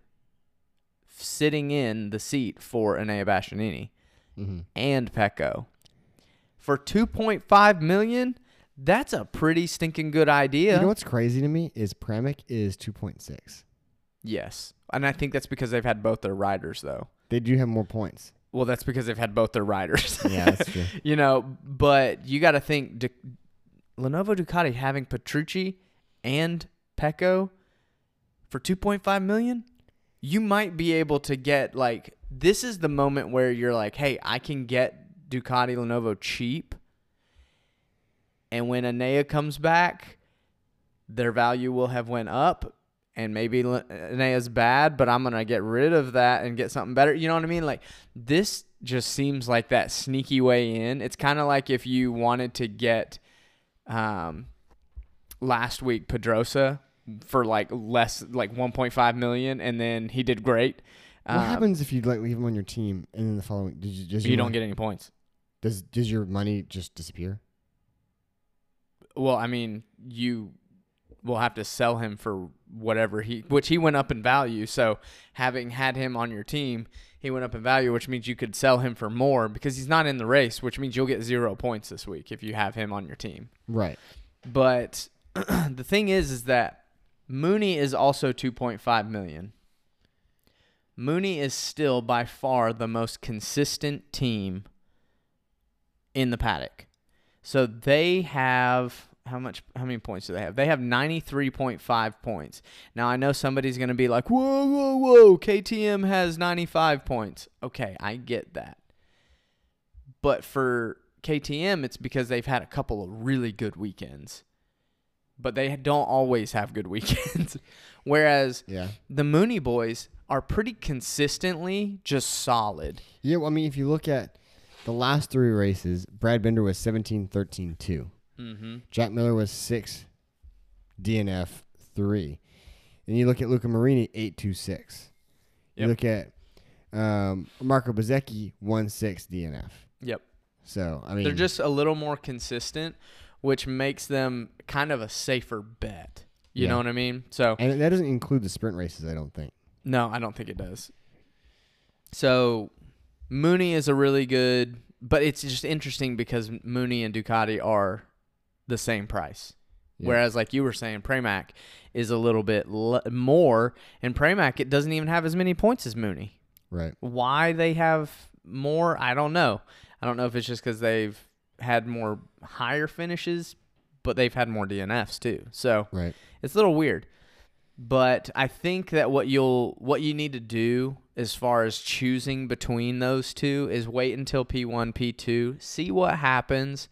S1: sitting in the seat for Enea Bastianini
S2: Mm-hmm.
S1: and Pecco. For 2.5 million, that's a pretty stinking good idea.
S2: You know what's crazy to me is Pramac is 2.6.
S1: yes. And I think that's because they've had both their riders though.
S2: They do have more points.
S1: Well, that's because they've had both their riders.
S2: Yeah, that's true.
S1: you know, but you got to think Du- Lenovo Ducati having Petrucci and Pecco for 2.5 million, you might be able to get like this is the moment where you're like, "Hey, I can get Ducati Lenovo cheap." And when Enea comes back, their value will have went up and maybe Enea's bad, but I'm going to get rid of that and get something better. You know what I mean? Like this just seems like that sneaky way in. It's kind of like if you wanted to get um last week Pedrosa for like less like 1.5 million and then he did great.
S2: What
S1: Um,
S2: happens if you like leave him on your team and then the following? Does, does
S1: you
S2: your
S1: don't get any points.
S2: Does does your money just disappear?
S1: Well, I mean, you will have to sell him for whatever he, which he went up in value. So having had him on your team, he went up in value, which means you could sell him for more because he's not in the race, which means you'll get zero points this week if you have him on your team.
S2: Right.
S1: But the thing is, is that Mooney is also 2.5 million. Mooney is still by far the most consistent team in the paddock. So they have how much how many points do they have? They have 93.5 points. Now I know somebody's going to be like, "Whoa, whoa, whoa, KTM has 95 points." Okay, I get that. But for KTM, it's because they've had a couple of really good weekends. But they don't always have good weekends. Whereas
S2: Yeah.
S1: the Mooney boys are pretty consistently just solid.
S2: Yeah. Well, I mean, if you look at the last three races, Brad Binder was 17, 13, 2.
S1: Mm-hmm.
S2: Jack Miller was 6, DNF 3. And you look at Luca Marini, 8, 2, 6. You look at um, Marco Bezzecchi, 1, 6, DNF.
S1: Yep.
S2: So, I mean,
S1: They're just a little more consistent, which makes them kind of a safer bet. You
S2: Yeah.
S1: know what I mean? So
S2: And that doesn't include the sprint races, I don't think.
S1: No, I don't think it does. So Mooney is a really good, but it's just interesting because Mooney and Ducati are the same price.
S2: Yeah.
S1: Whereas, like you were saying, Pramac is a little bit l- more, and Pramac it doesn't even have as many points as Mooney.
S2: Right.
S1: Why they have more, I don't know. I don't know if it's just because they've had more higher finishes, but they've had more DNFs too. So
S2: Right.
S1: it's a little weird. But I think that what you'll what you need to do as far as choosing between those two is wait until P1, P2, see what happens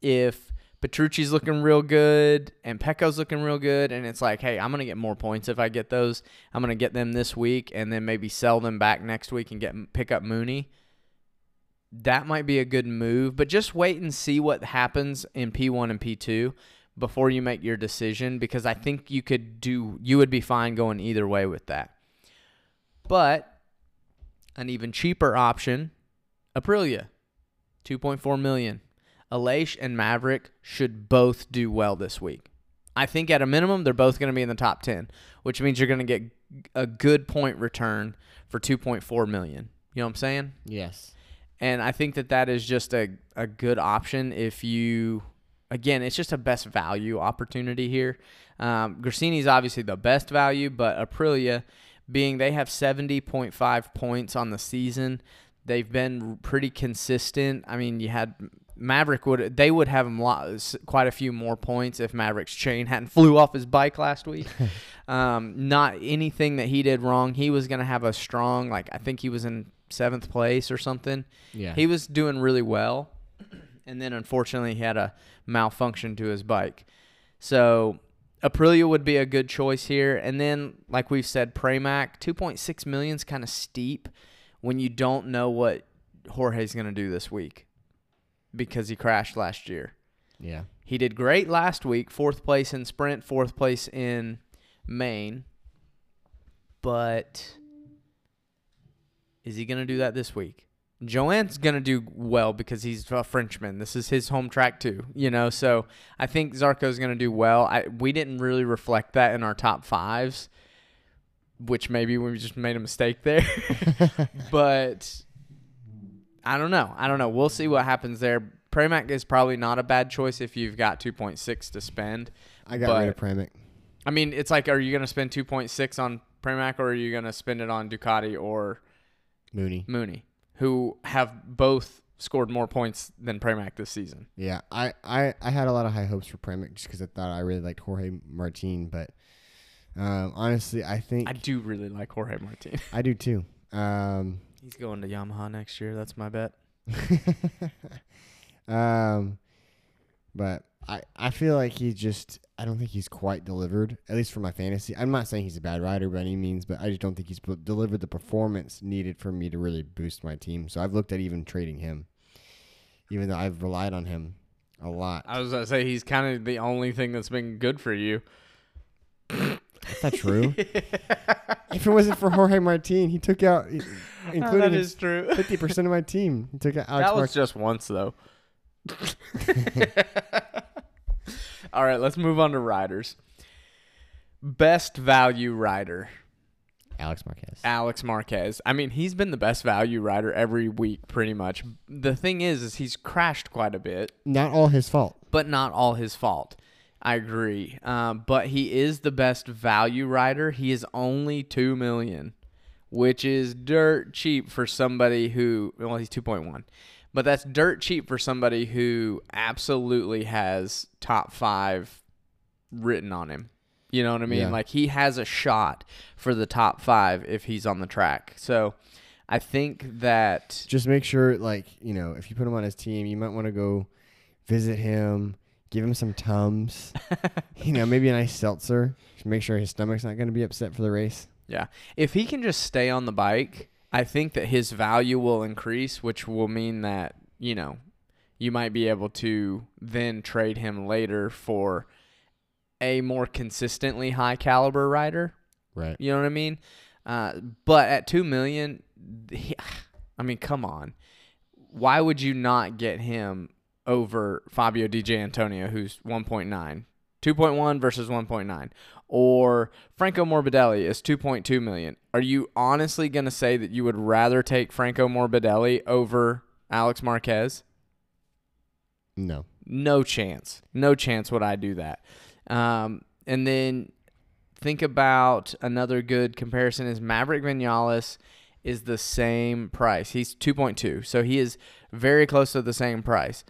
S1: if Petrucci's looking real good and Pecco's looking real good and it's like, "Hey, I'm going to get more points if I get those. I'm going to get them this week and then maybe sell them back next week and get pick up Mooney." That might be a good move, but just wait and see what happens in P1 and P2 before you make your decision because I think you could do you would be fine going either way with that. But an even cheaper option, Aprilia, 2.4 million. Aleix and Maverick should both do well this week. I think at a minimum they're both going to be in the top 10, which means you're going to get a good point return for 2.4 million. You know what I'm saying?
S2: Yes.
S1: And I think that that is just a, a good option if you, again, it's just a best value opportunity here. Um, Gresini's obviously the best value, but Aprilia, being they have 70.5 points on the season, they've been pretty consistent. I mean, you had Maverick would they would have him lo- quite a few more points if Maverick's chain hadn't flew off his bike last week. um, not anything that he did wrong. He was going to have a strong like I think he was in seventh place or something.
S2: Yeah.
S1: He was doing really well, and then unfortunately he had a malfunction to his bike. So Aprilia would be a good choice here, and then like we've said, Pramac two point six million is kind of steep when you don't know what Jorge's going to do this week because he crashed last year.
S2: yeah.
S1: He did great last week, fourth place in sprint, fourth place in Maine. But is he going to do that this week? Johann's going to do well because he's a Frenchman. This is his home track too, you know. So I think Zarco's going to do well. I we didn't really reflect that in our top fives, which maybe we just made a mistake there. but I don't know. I don't know. We'll see what happens there. Pramac is probably not a bad choice if you've got 2.6 to spend.
S2: I got
S1: But-
S2: rid of Pramac.
S1: I mean, it's like, are you going to spend 2.6 on Pramac or are you going to spend it on Ducati or
S2: Mooney.
S1: Mooney, who have both scored more points than Pramac this season?
S2: Yeah, I, I, I had a lot of high hopes for Pramac just because I thought I really liked Jorge Martin, but um, honestly, I think
S1: I do really like Jorge Martin.
S2: I do too. Um,
S1: He's going to Yamaha next year. That's my bet.
S2: um, but I, I feel like he just I don't think he's quite delivered at least for my fantasy. I'm not saying he's a bad rider by any means, but I just don't think he's delivered the performance needed for me to really boost my team. So I've looked at even trading him, even though I've relied on him a lot.
S1: I was to say he's kind of the only thing that's been good for you.
S2: That's not true. if it wasn't for Jorge Martin, he took out, oh, including
S1: that is true.
S2: fifty percent of my team. He took out Alex
S1: that was just once though. All right, let's move on to riders. Best value rider,
S2: Alex Marquez.
S1: Alex Marquez. I mean, he's been the best value rider every week pretty much. The thing is is he's crashed quite a bit,
S2: Not all his fault.
S1: but not all his fault. I agree. Um, but he is the best value rider. He is only 2 million, which is dirt cheap for somebody who well, he's 2.1. But that's dirt cheap for somebody who absolutely has top 5 written on him. You know what I mean?
S2: Yeah.
S1: Like he has a shot for the top 5 if he's on the track. So I think that
S2: Just make sure, like you know, if you put him on his team, you might want to go visit him, give him some tums. you know, maybe a nice seltzer. Make sure his stomach's not going to be upset for the race.
S1: Yeah. If he can just stay on the bike, I think that his value will increase, which will mean that, you know, you might be able to then trade him later for a more consistently high caliber rider.
S2: Right.
S1: You know what I mean? Uh, but at 2 million, he, I mean, come on. Why would you not get him over Fabio Di Giannantonio, who's 1.9? 2.1 versus 1.9 or Franco Morbidelli is 2.2 million. Are you honestly going to say that you would rather take Franco Morbidelli over Alex Marquez?
S2: No.
S1: No chance. No chance would I do that. Um, and then think about another good comparison is Maverick Vinales is the same price. He's 2.2. So he is very close to the same price.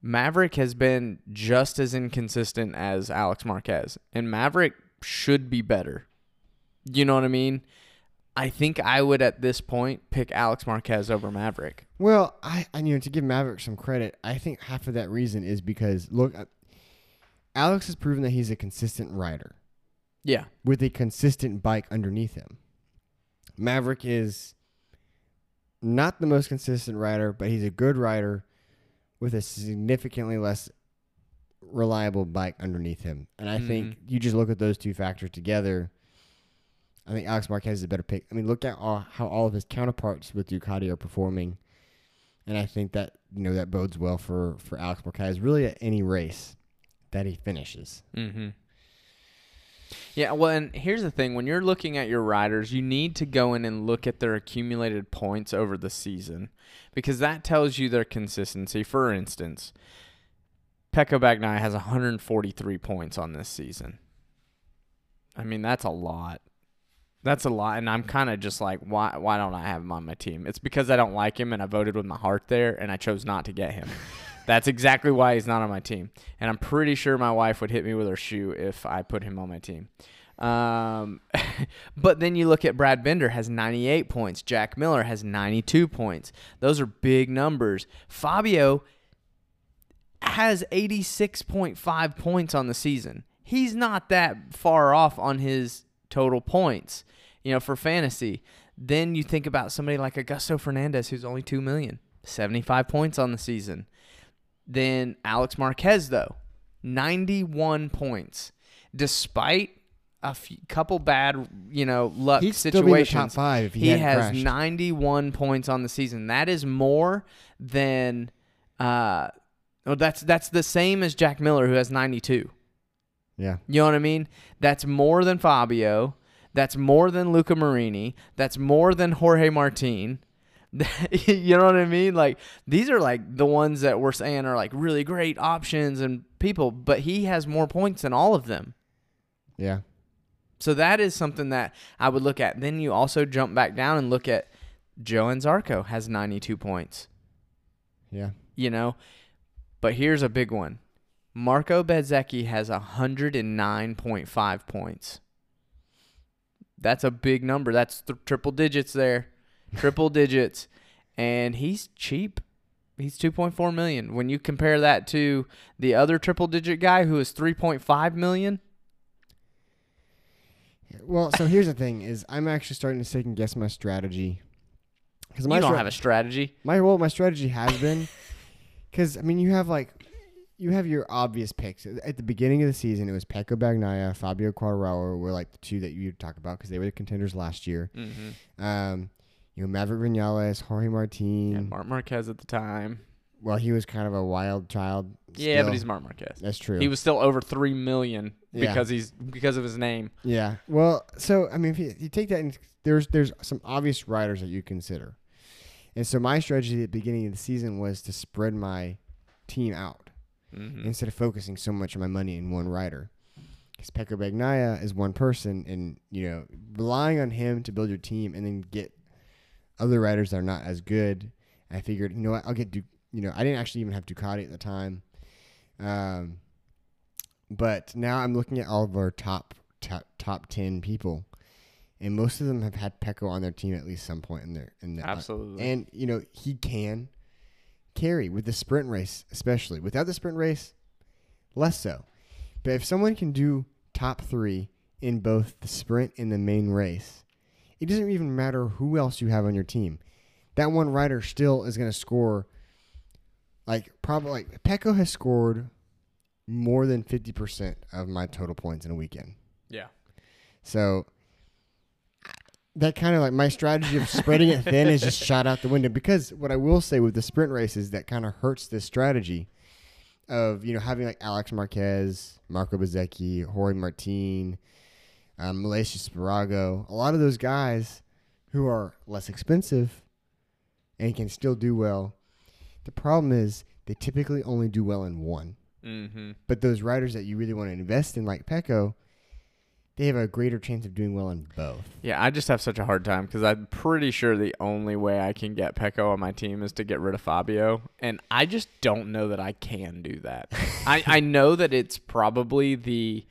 S1: Maverick has been just as inconsistent as Alex Marquez. And Maverick should be better. You know what I mean? I think I would at this point pick Alex Marquez over Maverick.
S2: Well, I, I you know to give Maverick some credit, I think half of that reason is because look, uh, Alex has proven that he's a consistent rider
S1: Yeah.
S2: with a consistent bike underneath him. Maverick is not the most consistent rider, but he's a good rider with a significantly less reliable bike underneath him. And I think
S1: Mm-hmm.
S2: you just look at those two factors together. I think Alex Marquez is a better pick. I mean, look at all, how all of his counterparts with Ducati are performing, and I think that you know that bodes well for for Alex Marquez really at any race that he finishes.
S1: Mm-hmm. Yeah, well, and here's the thing: when you're looking at your riders, you need to go in and look at their accumulated points over the season, because that tells you their consistency. For instance, Pecco Bagnaia has 143 points on this season. I mean, that's a lot. That's a lot, and I'm kind of just like, why? Why don't I have him on my team? It's because I don't like him, and I voted with my heart there, and I chose not to get him. That's exactly why he's not on my team. And I'm pretty sure my wife would hit me with her shoe if I put him on my team. Um, but then you look at Brad Binder has 98 points. Jack Miller has 92 points. Those are big numbers. Fabio has 86.5 points on the season. He's not that far off on his total points, you know, for fantasy. Then you think about somebody like Augusto Fernandez, who's only 2 million, 75 points on the season. Then Alex Marquez, though, 91 points, despite a few, couple bad, you know, luck
S2: He'd still be in the top
S1: situations.
S2: five he,
S1: He has
S2: crashed.
S1: 91 points on the season. That is more than uh well, that's that's the same as Jack Miller who has 92.
S2: yeah,
S1: You know what I mean? That's more than Fabio. That's more than Luca Marini. That's more than Jorge Martin. you know what I mean? Like these are like the ones that we're saying are like really great options and people, but he has more points than all of them.
S2: yeah,
S1: So that is something that I would look at. Then you also jump back down and look at Johann Zarco has 92 points,
S2: yeah.
S1: you know? But here's a big one. Marco Bezzecchi has 109.5 points. That's a big number. That's th- triple digits there. Triple digits. And he's cheap. He's 2.4 million. When you compare that to the other triple digit guy who is 3.5 million,
S2: Well, so here's the thing: is I'm actually starting to second guess my strategy because
S1: you don't
S2: stra-
S1: have a strategy.
S2: my well, my strategy has been because I mean you have like you have your obvious picks at the beginning of the season. It was Pecco Bagnaia, Fabio Quartararo were like the two that you talk about because they were the contenders last year.
S1: Mm-hmm.
S2: Um, you know Maverick Vinales, Jorge Martin.
S1: Yeah, Marc Marquez at the time.
S2: well, he was kind of a wild child.
S1: Yeah, but he's Marc Marquez.
S2: that's true.
S1: He was still over three million
S2: Yeah.
S1: because he's because of his name.
S2: Yeah. Well, so I mean, if you, you take that, in, there's there's some obvious riders that you consider, and so my strategy at the beginning of the season was to spread my team out
S1: Mm-hmm.
S2: instead of focusing so much of my money in one rider. Because Pecco Bagnaia is one person, and you know, relying on him to build your team and then get other riders that are not as good. I figured, you know what, I'll get Du- you know, I didn't actually even have Ducati at the time. Um, but now I'm looking at all of our top top, top ten people, and most of them have had Pecco on their team at least some point in their in the,
S1: Absolutely.
S2: and you know he can carry with the sprint race, especially without the sprint race, less so. But if someone can do top three in both the sprint and the main race, it doesn't even matter who else you have on your team. That one rider still is going to score. Like probably like Pecco has scored more than fifty percent of my total points in a weekend.
S1: yeah.
S2: So that kind of like my strategy of spreading it thin is just shot out the window. Because what I will say with the sprint races that kind of hurts this strategy of you know having like Alex Marquez, Marco Bezzecchi, Jorge Martin, um, Aleix Espargaro, a lot of those guys who are less expensive and can still do well. The problem is they typically only do well in one.
S1: Mm-hmm.
S2: But those riders that you really want to invest in, like Pecco, they have a greater chance of doing well in both.
S1: Yeah, I just have such a hard time because I'm pretty sure the only way I can get Pecco on my team is to get rid of Fabio, and I just don't know that I can do that. I, I know that it's probably the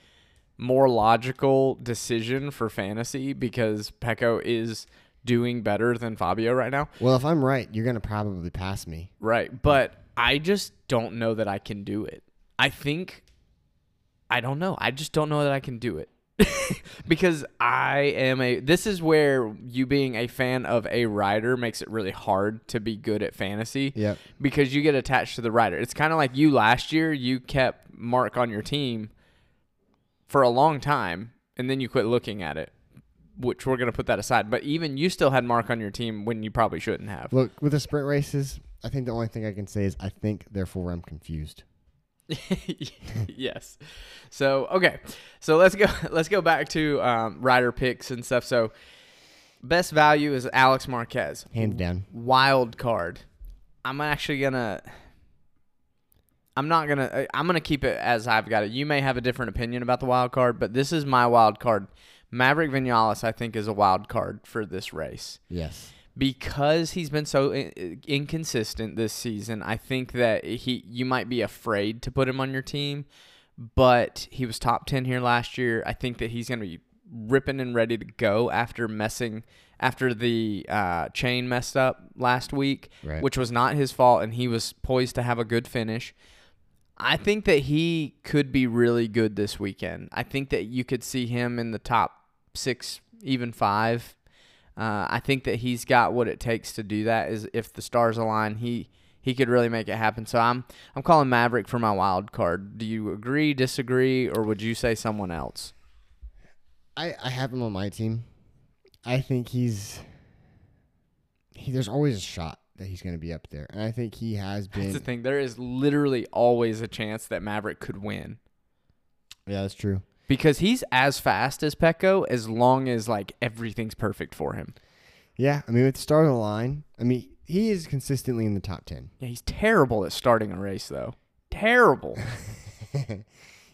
S1: more logical decision for fantasy because Pecco is doing better than Fabio right now.
S2: Well, if I'm right, you're gonna probably pass me.
S1: Right. But I just don't know that I can do it. I think I don't know. I just don't know that I can do it. because I am a this is where you being a fan of a rider makes it really hard to be good at fantasy
S2: Yep.
S1: because you get attached to the rider. It's kind of like you last year, you kept Marc on your team for a long time, and then you quit looking at it. Which we're gonna put that aside. But even you still had Marc on your team when you probably shouldn't have.
S2: Look, with the sprint races, I think the only thing I can say is I think, therefore, I'm confused.
S1: yes. So okay, so let's go. Let's go back to um, rider picks and stuff. So best value is Alex Marquez.
S2: Hands down.
S1: Wild card. I'm actually gonna. I'm not gonna. uh, I'm gonna keep it as I've got it. You may have a different opinion about the wild card, but this is my wild card. Maverick Vinales, I think, is a wild card for this race
S2: Yes.
S1: because he's been so inconsistent this season, I think that he you might be afraid to put him on your team, but he was top 10 here last year. I think that he's going to be ripping and ready to go after messing after the uh, chain messed up last week,
S2: Right.
S1: which was not his fault and he was poised to have a good finish. I think that he could be really good this weekend. I think that you could see him in the top 6 even 5 uh, I think that he's got what it takes to do that. Is if the stars align, he he could really make it happen. So I'm I'm calling Maverick for my wild card. Do you agree, disagree, or would you say someone else?
S2: I, I have him on my team. I think he's. He, there's always a shot that he's going to be up there, and I think he has
S1: That's the thing. There is literally always a chance that Maverick could win
S2: Yeah, that's true.
S1: because he's as fast as Pecco as long as like everything's perfect for him.
S2: Yeah, I mean, with the start of the line, I mean, he is consistently in the top ten.
S1: Yeah, he's terrible at starting a race though. Terrible.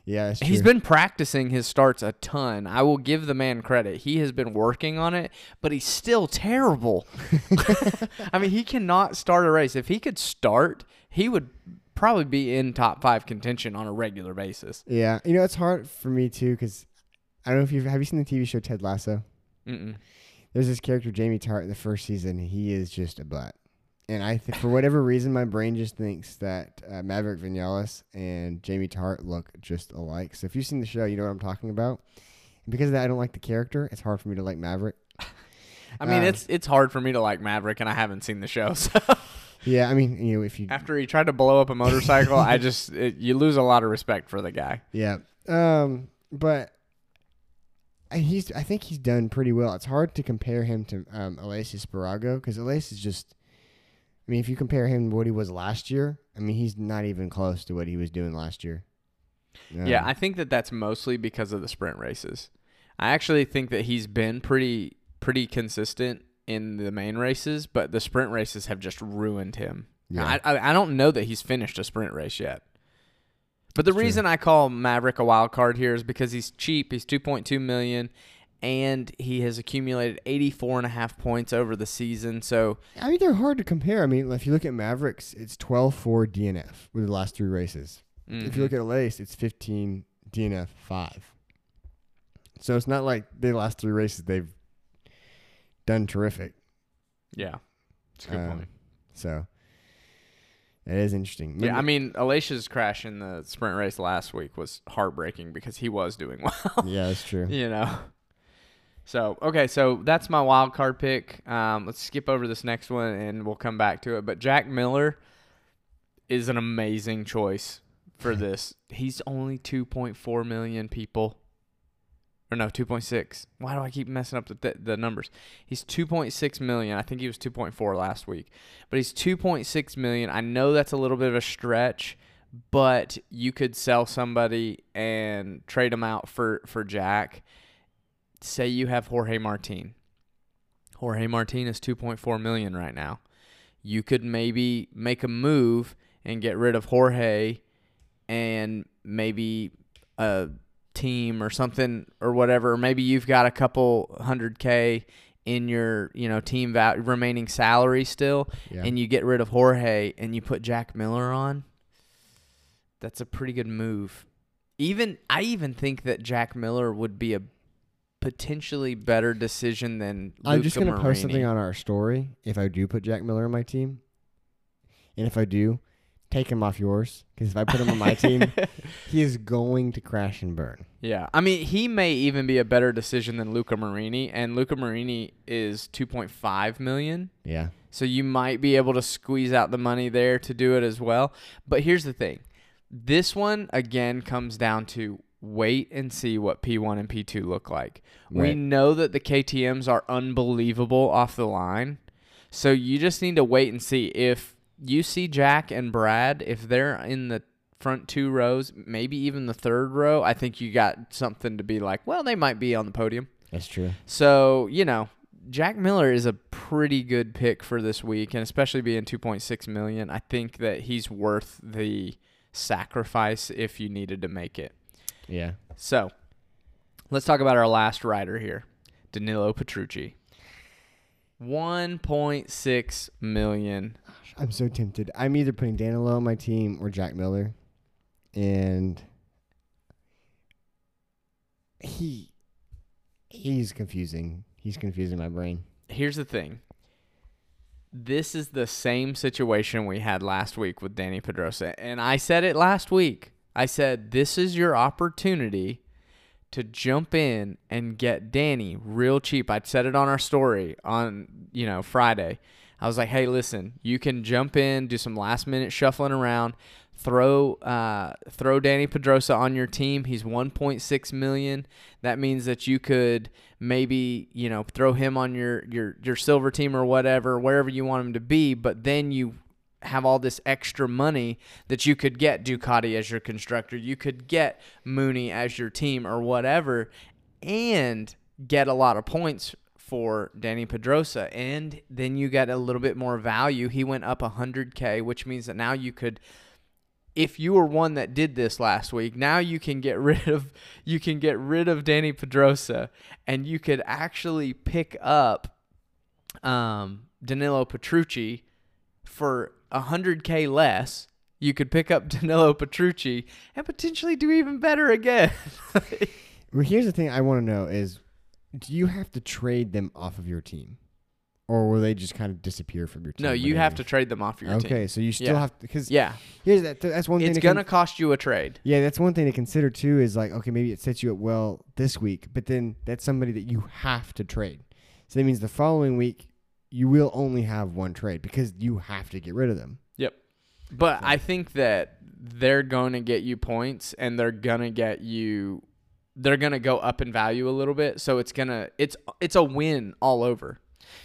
S2: yeah.
S1: He's been practicing his starts a ton. I will give the man credit. He has been working on it, but he's still terrible. I mean, he cannot start a race. If he could start, he would probably be in top five contention on a regular basis.
S2: Yeah, you know, it's hard for me too because I don't know if you've have you seen the TV show Ted Lasso.
S1: Mm-mm.
S2: There's this character Jamie Tartt in the first season. He is just a butt, and I th- for whatever reason my brain just thinks that uh, Maverick Vinales and Jamie Tartt look just alike. So if you've seen the show, you know what I'm talking about. And because of that, I don't like the character. It's hard for me to like Maverick.
S1: I mean,
S2: Um,
S1: it's it's hard for me to like Maverick, and I haven't seen the show. So
S2: Yeah, I mean, you know, if you
S1: after he tried to blow up a motorcycle, I just it, you lose a lot of respect for the guy.
S2: Yeah. Um, but I- he's I think he's done pretty well. It's hard to compare him to um Aleix Espargaro because Alessia is just I mean, if you compare him to what he was last year, I mean, he's not even close to what he was doing last year. Um,
S1: Yeah, I think that that's mostly because of the sprint races. I actually think that he's been pretty pretty consistent in the main races, but the sprint races have just ruined him.
S2: Yeah.
S1: I, I I don't know that he's finished a sprint race yet. But the
S2: It's true.
S1: reason I call Maverick a wild card here is because he's cheap. He's 2.2 million and he has accumulated 84 and a half points over the season. So,
S2: I mean, they're hard to compare. I mean, if you look at Mavericks, it's 12 4 DNF with the last three races. If
S1: mhm.
S2: you look at Aleix, it's 15 DNF 5. So it's not like the last three races they've done terrific.
S1: yeah. it's a good
S2: Um,
S1: point.
S2: So it is interesting.
S1: Yeah, I mean, Aleix's crash in the sprint race last week was heartbreaking because he was doing well.
S2: yeah, that's true.
S1: you know. So okay, so that's my wild card pick. Um, let's skip over this next one and we'll come back to it. But Jack Miller is an amazing choice for this. He's only two point four million people, or no, two point six. Why do I keep messing up the th- the numbers? He's two point six million. I think he was two point four last week, but he's two point six million. I know that's a little bit of a stretch, but you could sell somebody and trade him out for for Jack. Say you have Jorge Martin. Jorge Martin is 2.4 million right now. You could maybe make a move and get rid of Jorge and maybe a team or something or whatever. Maybe you've got a couple hundred K in your, you know, team val- remaining salary still
S2: Yeah.
S1: and you get rid of Jorge and you put Jack Miller on, that's a pretty good move. Even I even think that Jack Miller would be a potentially better decision than
S2: I'm just gonna post something on our story if I do put Jack Miller on my team, and if I do, take him off yours because if I put him on my team, he is going to crash and burn.
S1: yeah, I mean he may even be a better decision than Luca Marini, and Luca Marini is 2.5 million.
S2: Yeah.
S1: So you might be able to squeeze out the money there to do it as well. But here's the thing. This one again comes down to wait and see what P1 and P2 look like. We know that the KTM's are unbelievable off the line. So you just need to wait and see if you see Jack and Brad if they're in the front two rows, maybe even the third row, I think you got something to be like, well, they might be on the podium.
S2: That's true.
S1: So, you know, Jack Miller is a pretty good pick for this week, and especially being 2.6 million, I think that he's worth the sacrifice if you needed to make it.
S2: Yeah.
S1: So, let's talk about our last rider here, Danilo Petrucci. 1.6 million.
S2: I'm so tempted. I'm either putting Danilo on my team or Jack Miller, and he he's confusing. He's confusing my brain.
S1: Here's the thing. This is the same situation we had last week with Dani Pedrosa. And I said it last week. I said, this is your opportunity to jump in and get Dani real cheap. I said it on our story on, you know, Friday. I was like, hey, listen, you can jump in, do some last minute shuffling around, throw uh, throw Dani Pedrosa on your team. He's 1.6 million. That means that you could maybe you know throw him on your your your silver team or whatever, wherever you want him to be. But then you have all this extra money that you could get Ducati as your constructor, you could get Mooney as your team or whatever, and get a lot of points for Dani Pedrosa. And then you get a little bit more value. He went up 100K, which means that now you could if you were one that did this last week, now you can get rid of you can get rid of Dani Pedrosa and you could actually pick up um, Danilo Petrucci for 100k less. You could pick up Danilo Petrucci and potentially do even better again.
S2: Well, here's the thing I want to know is, do you have to trade them off of your team, or will they just kind of disappear from your team?
S1: no, you have to trade them off your team.
S2: Okay, so you still
S1: Yeah.
S2: have because
S1: Yeah,
S2: here's that. That's one thing.
S1: it's
S2: to con-
S1: gonna cost you a trade.
S2: Yeah, that's one thing to consider too. Is like, okay, maybe it sets you up well this week, but then that's somebody that you have to trade. So that means the following week you will only have one trade because you have to get rid of them. Yep.
S1: But I think that they're going to get you points and they're going to get you they're going to go up in value a little bit, so it's going to it's it's a win all over.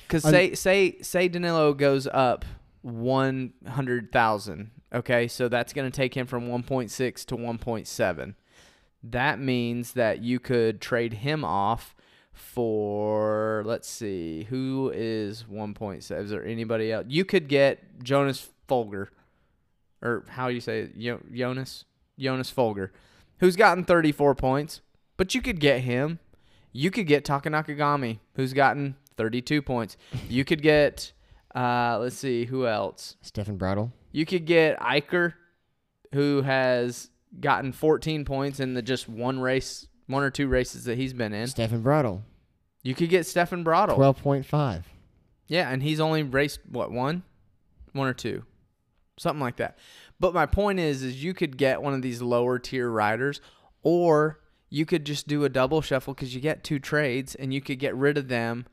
S1: Cuz say say say Danilo goes up 100,000, okay? So that's going to take him from 1.6 to 1.7. That means that you could trade him off for let's see, who is 1.7? Is there anybody else? You could get Jonas Folger or how do you say it? Jonas Jonas Folger, who's gotten 34 points, but you could get him. You could get Taka Nakagami, who's gotten 32 points. You could get, uh, let's see, who else?
S2: Stefan Bradl.
S1: You could get Iker, who has gotten 14 points in the just one race, one or two races that he's been in.
S2: Stefan Bradl.
S1: You could get Stefan Bradl.
S2: Twelve point five.
S1: Yeah, and he's only raced what one, one or two, something like that. But my point is, is you could get one of these lower tier riders, or you could just do a double shuffle because you get two trades, and you could get rid of them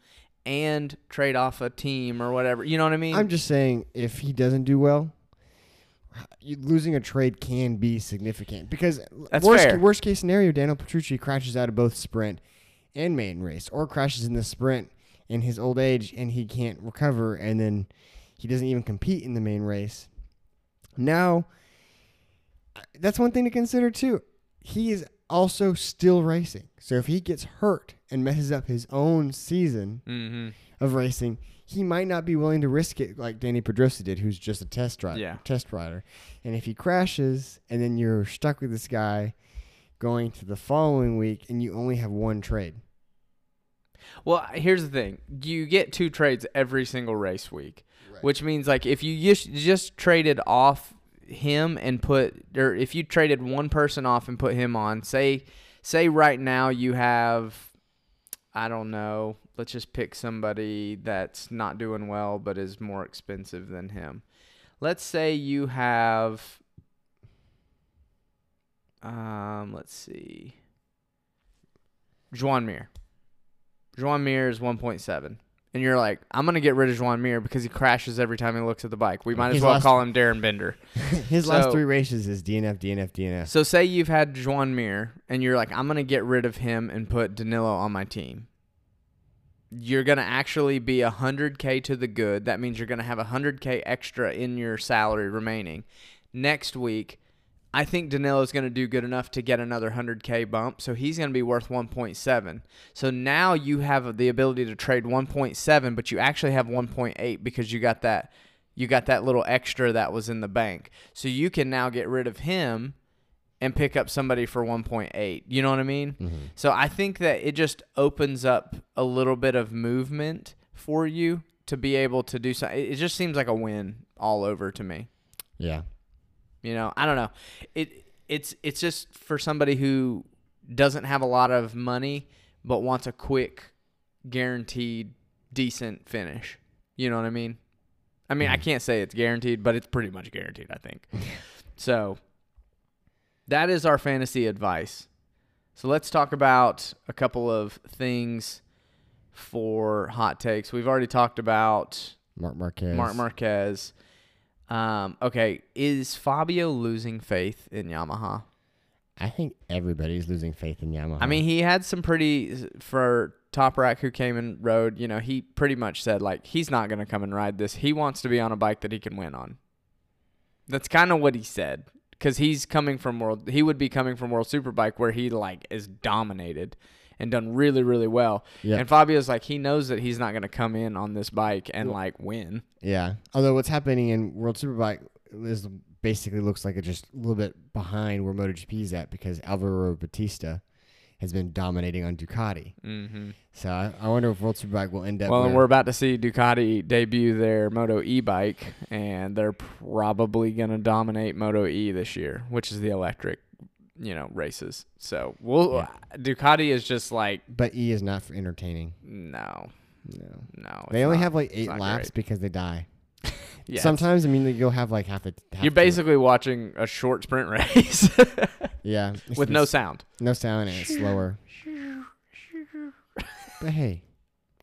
S1: and trade off a team or whatever. You know what I mean?
S2: I'm just saying, if he doesn't do well, losing a trade can be significant because
S1: That's
S2: worst
S1: fair.
S2: worst case scenario, Daniel Petrucci crashes out of both sprint and main race, or crashes in the sprint in his old age and he can't recover, and then he doesn't even compete in the main race. Now, that's one thing to consider too. He is also still racing, so if he gets hurt and messes up his own season,
S1: mm-hmm.
S2: of racing, he might not be willing to risk it like Dani Pedrosa did, who's just a test driver.
S1: Yeah.
S2: Test rider. And if he crashes and then you're stuck with this guy going to the following week and you only have one trade.
S1: Well, here's the thing: you get two trades every single race week,
S2: Right.
S1: which means like if you just just traded off him and put, or if you traded one person off and put him on, say, say right now you have, I don't know, let's just pick somebody that's not doing well but is more expensive than him. Let's say you have, um, let's see, Joan Mir. Joan Mir is 1.7 and you're like, I'm gonna get rid of Joan Mir because he crashes every time he looks at the bike. We might as well call him Darryn Binder.
S2: His last three races is DNF, DNF, DNF.
S1: So say you've had Joan Mir and you're like, I'm gonna get rid of him and put Danilo on my team. You're gonna actually be hundred K to the good. That means you're gonna have hundred K extra in your salary remaining. Next week, I think Danilo's gonna do good enough to get another hundred K bump, so he's gonna be worth one point seven. So now you have the ability to trade one point seven, but you actually have one point eight because you got that you got that little extra that was in the bank. So you can now get rid of him and pick up somebody for 1.8. You know what I mean?
S2: Mm-hmm.
S1: So I think that it just opens up a little bit of movement for you to be able to do something. It just seems like a win all over to me.
S2: Yeah.
S1: You know, I don't know. It it's it's just for somebody who doesn't have a lot of money but wants a quick, guaranteed, decent finish. You know what I mean? I mean, I can't say it's guaranteed, but it's pretty much guaranteed, I think. so that is our fantasy advice. So let's talk about a couple of things for hot takes. We've already talked about
S2: Marc Marquez.
S1: Marc Marquez. Um, okay, is Fabio losing faith in Yamaha?
S2: I think everybody's losing faith in Yamaha.
S1: I mean, he had some pretty for Toprak who came and rode. You know, he pretty much said like he's not going to come and ride this. He wants to be on a bike that he can win on. That's kind of what he said because he's coming from world. He would be coming from World Superbike where he like is dominated and done really really well.
S2: Yeah.
S1: And Fabio's like he knows that he's not going to come in on this bike and like win.
S2: yeah. Although what's happening in World Superbike is basically looks like it's just a little bit behind where MotoGP is at because Alvaro Bautista has been dominating on Ducati.
S1: Mm-hmm.
S2: So I, I wonder if World Superbike will end up.
S1: Well, and we're about to see Ducati debut their Moto E bike, and they're probably going to dominate Moto E this year, which is the electric, you know, races. So we'll
S2: Yeah.
S1: Ducati is just like
S2: but E is not for entertaining.
S1: no,
S2: No.
S1: no.
S2: They only
S1: not.
S2: have like eight laps
S1: great.
S2: because they die.
S1: Yeah,
S2: Sometimes I mean you'll have like half a. Half
S1: you're basically watching a short sprint race
S2: yeah
S1: with no sound.
S2: no sound and it's slower. But hey,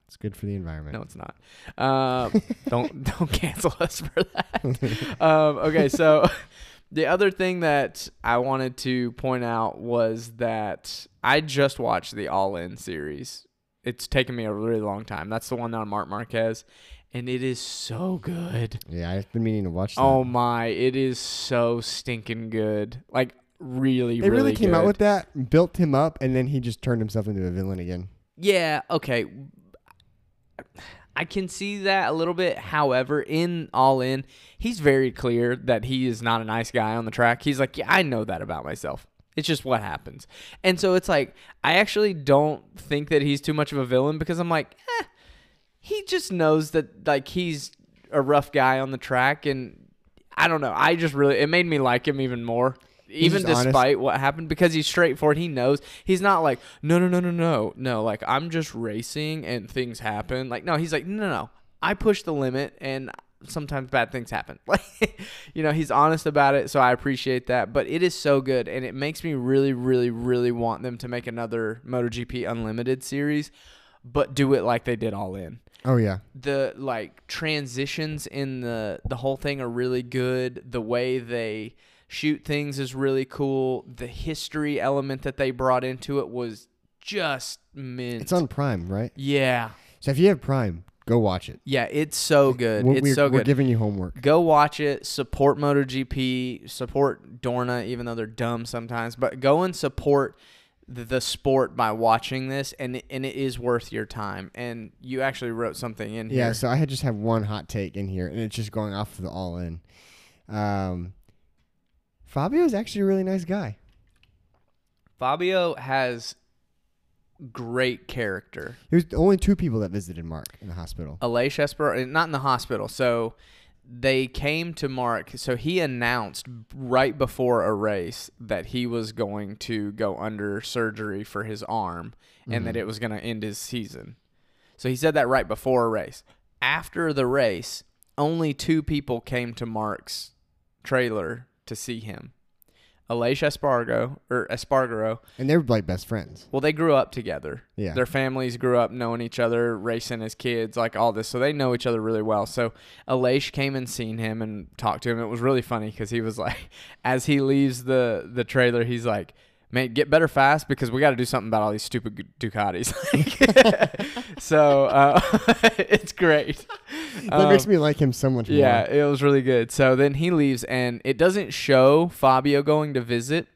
S2: it's good for the environment.
S1: No, it's not. Um, don't don't cancel us for that. um, okay, so the other thing that I wanted to point out was that I just watched the All In series. It's taken me a really long time. That's the one on Marc Marquez, and it is so good.
S2: Yeah, I've been meaning to watch that.
S1: Oh my, it is so stinking good. Like really, really
S2: they really,
S1: really
S2: came out with that, built him up, and then he just turned himself into a villain again.
S1: Yeah, okay. I can see that a little bit. However, in All In, he's very clear that he is not a nice guy on the track. He's like, yeah, I know that about myself. It's just what happens. And so it's like, I actually don't think that he's too much of a villain because I'm like, eh, he just knows that, like, he's a rough guy on the track. And I don't know. I just really, it made me like him even more. Even
S2: just honest.
S1: despite what happened, because he's straightforward, he knows he's not like no, no, no, no, no, no. Like I'm just racing and things happen. Like no, he's like no, no, no. I push the limit and sometimes bad things happen. Like you know, he's honest about it, so I appreciate that. But it is so good, and it makes me really, really, really want them to make another MotoGP Unlimited series, but do it like they did All In
S2: Oh yeah,
S1: the like transitions in the the whole thing are really good. The way they shoot things is really cool. The history element that they brought into it was just mint.
S2: it's on Prime, right?
S1: Yeah.
S2: So if you have Prime, go watch it.
S1: Yeah, it's so good.
S2: We're,
S1: it's
S2: we're,
S1: so
S2: we're
S1: good.
S2: giving you homework.
S1: Go watch it. Support MotoGP. Support Dorna, even though they're dumb sometimes. But go and support the, the sport by watching this, and and it is worth your time. And you actually wrote something in
S2: Yeah,
S1: here.
S2: Yeah, so I had just have one hot take in here, and it's just going off of the all in. Um, Fabio is actually a really nice guy.
S1: Fabio has great character.
S2: There's only two people that visited Marc in the hospital.
S1: Aleix Esper, not in the hospital. So they came to Marc. So he announced right before a race that he was going to go under surgery for his arm and that mm-hmm. it was going to end his season. So he said that right before a race. After the race, only two people came to Marc's trailer to see him. Aleix Espargo or Espargaro.
S2: And they're like best friends.
S1: Well, they grew up together.
S2: Yeah.
S1: Their families grew up knowing each other, racing as kids, like all this. So they know each other really well. So Aleix came and seen him and talked to him. It was really funny because he was like, as he leaves the the trailer, he's like, "Man, get better fast because we got to do something about all these stupid Ducatis." so uh, it's great.
S2: That makes
S1: Um,
S2: me like him so much more.
S1: yeah, it was really good. So then he leaves, and it doesn't show Fabio going to visit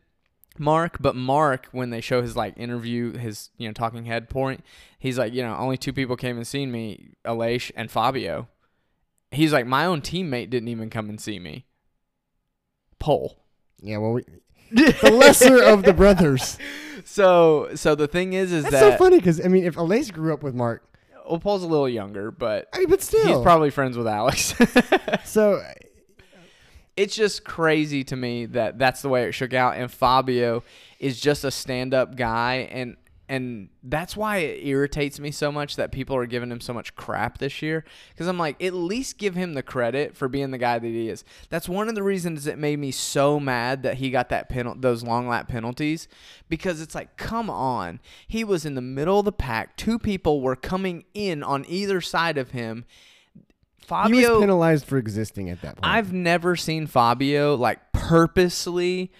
S1: Marc, but Marc, when they show his like interview, his you know talking head point, he's like, you know, only two people came and seen me, Aleix and Fabio. He's like, my own teammate didn't even come and see me. Pol.
S2: Yeah, well, we, the lesser of the brothers.
S1: So so the thing is, is
S2: That's
S1: that
S2: so funny because I mean, if Aleix grew up with Marc,
S1: well, Pol's a little younger, but
S2: I mean, but still,
S1: he's probably friends with Alex.
S2: so.
S1: it's just crazy to me that that's the way it shook out and Fabio is just a stand-up guy and and that's why it irritates me so much that people are giving him so much crap this year because I'm like at least give him the credit for being the guy that he is. That's one of the reasons it made me so mad that he got that penalty those long lap penalties because it's like come on. He was in the middle of the pack. Two people were coming in on either side of him.
S2: He
S1: Fabio
S2: was penalized for existing at that point.
S1: I've never seen Fabio like purposely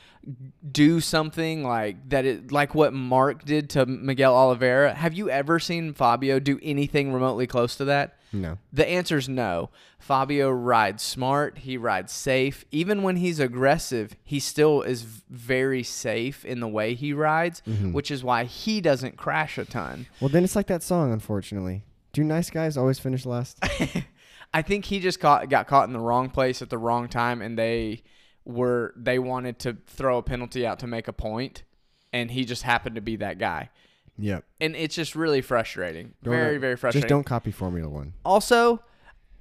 S1: do something like that it like what Marc did to Miguel Oliveira. Have you ever seen Fabio do anything remotely close to that?
S2: no.
S1: The answer is no. Fabio rides smart, he rides safe. Even when he's aggressive, he still is very safe in the way he rides,
S2: Mm-hmm.
S1: which is why he doesn't crash a ton.
S2: Well, then it's like that song. Unfortunately, do nice guys always finish last?
S1: I think he just caught got caught in the wrong place at the wrong time, and they were they wanted to throw a penalty out to make a point, and he just happened to be that guy,
S2: yep.
S1: and it's just really frustrating,
S2: Don't-
S1: very very frustrating.
S2: Just don't copy Formula One.
S1: Also,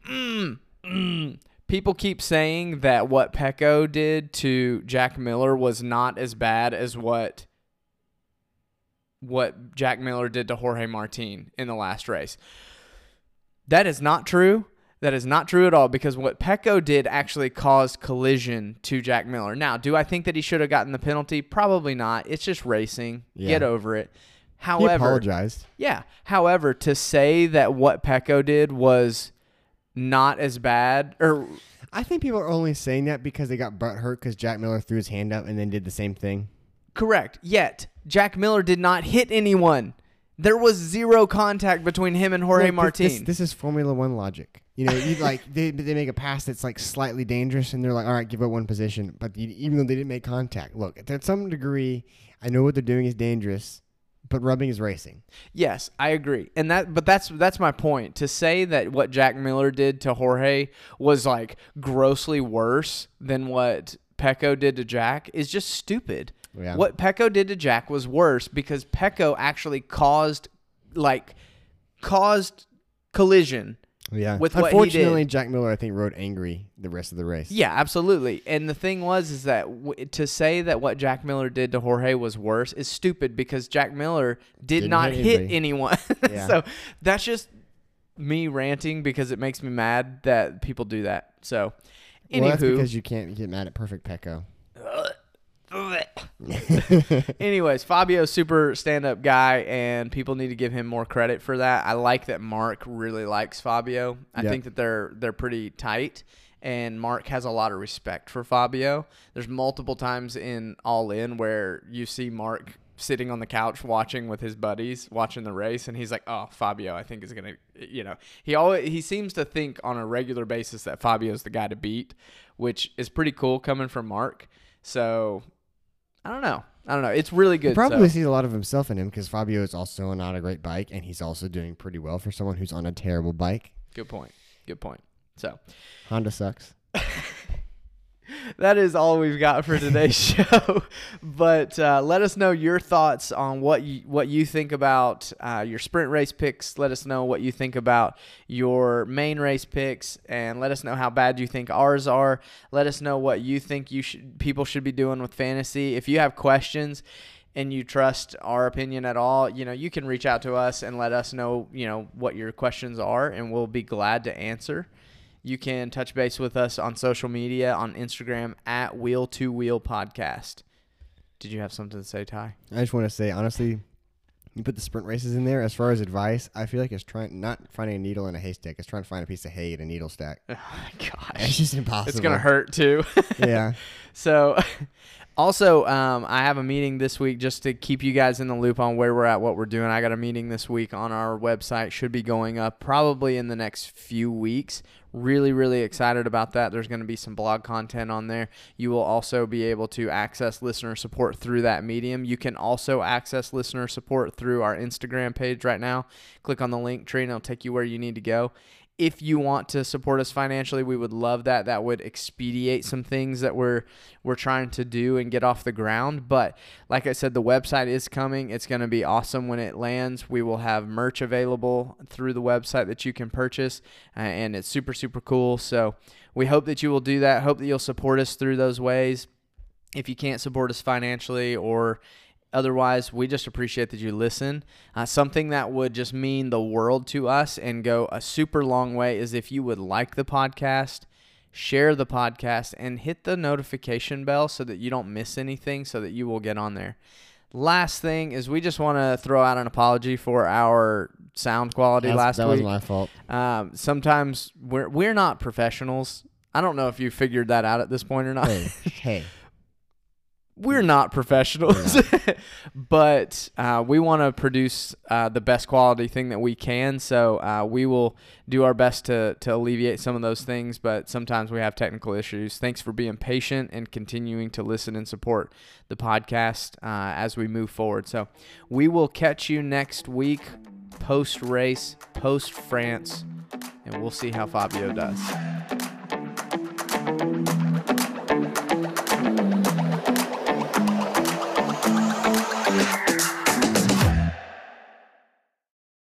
S1: mm, mm, people keep saying that what Pecco did to Jack Miller was not as bad as what what Jack Miller did to Jorge Martin in the last race. That is not true. That is not true at all because what Pecco did actually caused collision to Jack Miller. Now, do I think that he should have gotten the penalty? Probably not. It's just racing.
S2: Yeah.
S1: Get over it. However, He
S2: apologized.
S1: yeah. However, to say that what Pecco did was not as bad, or
S2: I think people are only saying that because they got butt hurt because Jack Miller threw his hand up and then did the same thing.
S1: correct, yet Jack Miller did not hit anyone. There was zero contact between him and Jorge
S2: Look, this-
S1: Martin.
S2: This, this is Formula One logic. You know, you like they they make a pass that's like slightly dangerous, and they're like, all right, give up one position. But you, even though they didn't make contact, look, to some degree, I know what they're doing is dangerous, but rubbing is racing.
S1: Yes, I agree. And that but that's that's my point. To say that what Jack Miller did to Jorge was like grossly worse than what Pecco did to Jack is just stupid.
S2: Yeah.
S1: What Pecco did to Jack was worse because Pecco actually caused like caused collision.
S2: Yeah.
S1: With what he
S2: Unfortunately,
S1: did.
S2: Jack Miller, I think, rode angry the rest of the race.
S1: Yeah, absolutely. And the thing was is that w- to say that what Jack Miller did to Jorge was worse is stupid because Jack Miller did
S2: Didn't
S1: not
S2: hit
S1: hit anyone.
S2: Yeah.
S1: so that's just me ranting because it makes me mad that people do that. So,
S2: Well, that's
S1: anywho,
S2: because you can't get mad at Perfect Pecco.
S1: anyways, Fabio's super stand-up guy, and people need to give him more credit for that. I like that Marc really likes Fabio. I
S2: Yep.
S1: think that they're they're pretty tight, and Marc has a lot of respect for Fabio. There's multiple times in All In where you see Marc sitting on the couch watching with his buddies, watching the race, and he's like, "Oh, Fabio, I think is gonna," you know, he always he seems to think on a regular basis that Fabio's the guy to beat, which is pretty cool coming from Marc. So I don't know. I don't know. It's really good.
S2: He probably
S1: so-
S2: sees a lot of himself in him because Fabio is also not a great bike, and he's also doing pretty well for someone who's on a terrible bike.
S1: Good point. Good point. So
S2: Honda sucks.
S1: that is all we've got for today's show. But uh, let us know your thoughts on what you what you think about uh, your sprint race picks. Let us know what you think about your main race picks, and let us know how bad you think ours are. Let us know what you think you should people should be doing with fantasy. If you have questions. And you trust our opinion at all, you know, you can reach out to us and let us know, you know, what your questions are, and we'll be glad to answer. You can touch base with us on social media on Instagram at Wheel to Wheel Podcast. Did you have something to say, Ty?
S2: I just want to say, honestly, you put the sprint races in there. As far as advice, I feel like it's trying not finding a needle in a haystack. It's trying to find a piece of hay in a needle stack.
S1: Oh my gosh.
S2: It's just impossible.
S1: It's gonna hurt too.
S2: Yeah.
S1: So, also, um, I have a meeting this week just to keep you guys in the loop on where we're at, what we're doing. I got a meeting this week on our website. Should be going up probably in the next few weeks. Really, really excited about that. There's going to be some blog content on there. You will also be able to access listener support through that medium. You can also access listener support through our Instagram page right now. Click on the link tree and it'll take you where you need to go if you want to support us financially, we would love that. That would expedite some things that we're we're trying to do and get off the ground. But like I said, the website is coming. It's going to be awesome when it lands. We will have merch available through the website that you can purchase, uh, and it's super super cool. So we hope that you will do that. Hope that you'll support us through those ways. If you can't support us financially or Otherwise, we just appreciate that you listen. Uh, something that would just mean the world to us and go a super long way is if you would like the podcast, share the podcast, and hit the notification bell so that you don't miss anything, so that you will get on there. Last thing is, we just want to throw out an apology for our sound quality
S2: That's-
S1: last
S2: that
S1: week.
S2: was my fault.
S1: Um, sometimes we're we're not professionals. I don't know if you figured that out at this point or not.
S2: Hey, hey.
S1: we're not professionals, but uh, we want to produce uh, the best quality thing that we can. So uh, we will do our best to to alleviate some of those things. But sometimes we have technical issues. Thanks for being patient and continuing to listen and support the podcast uh, as we move forward. So we will catch you next week, post race, post France, and we'll see how Fabio does.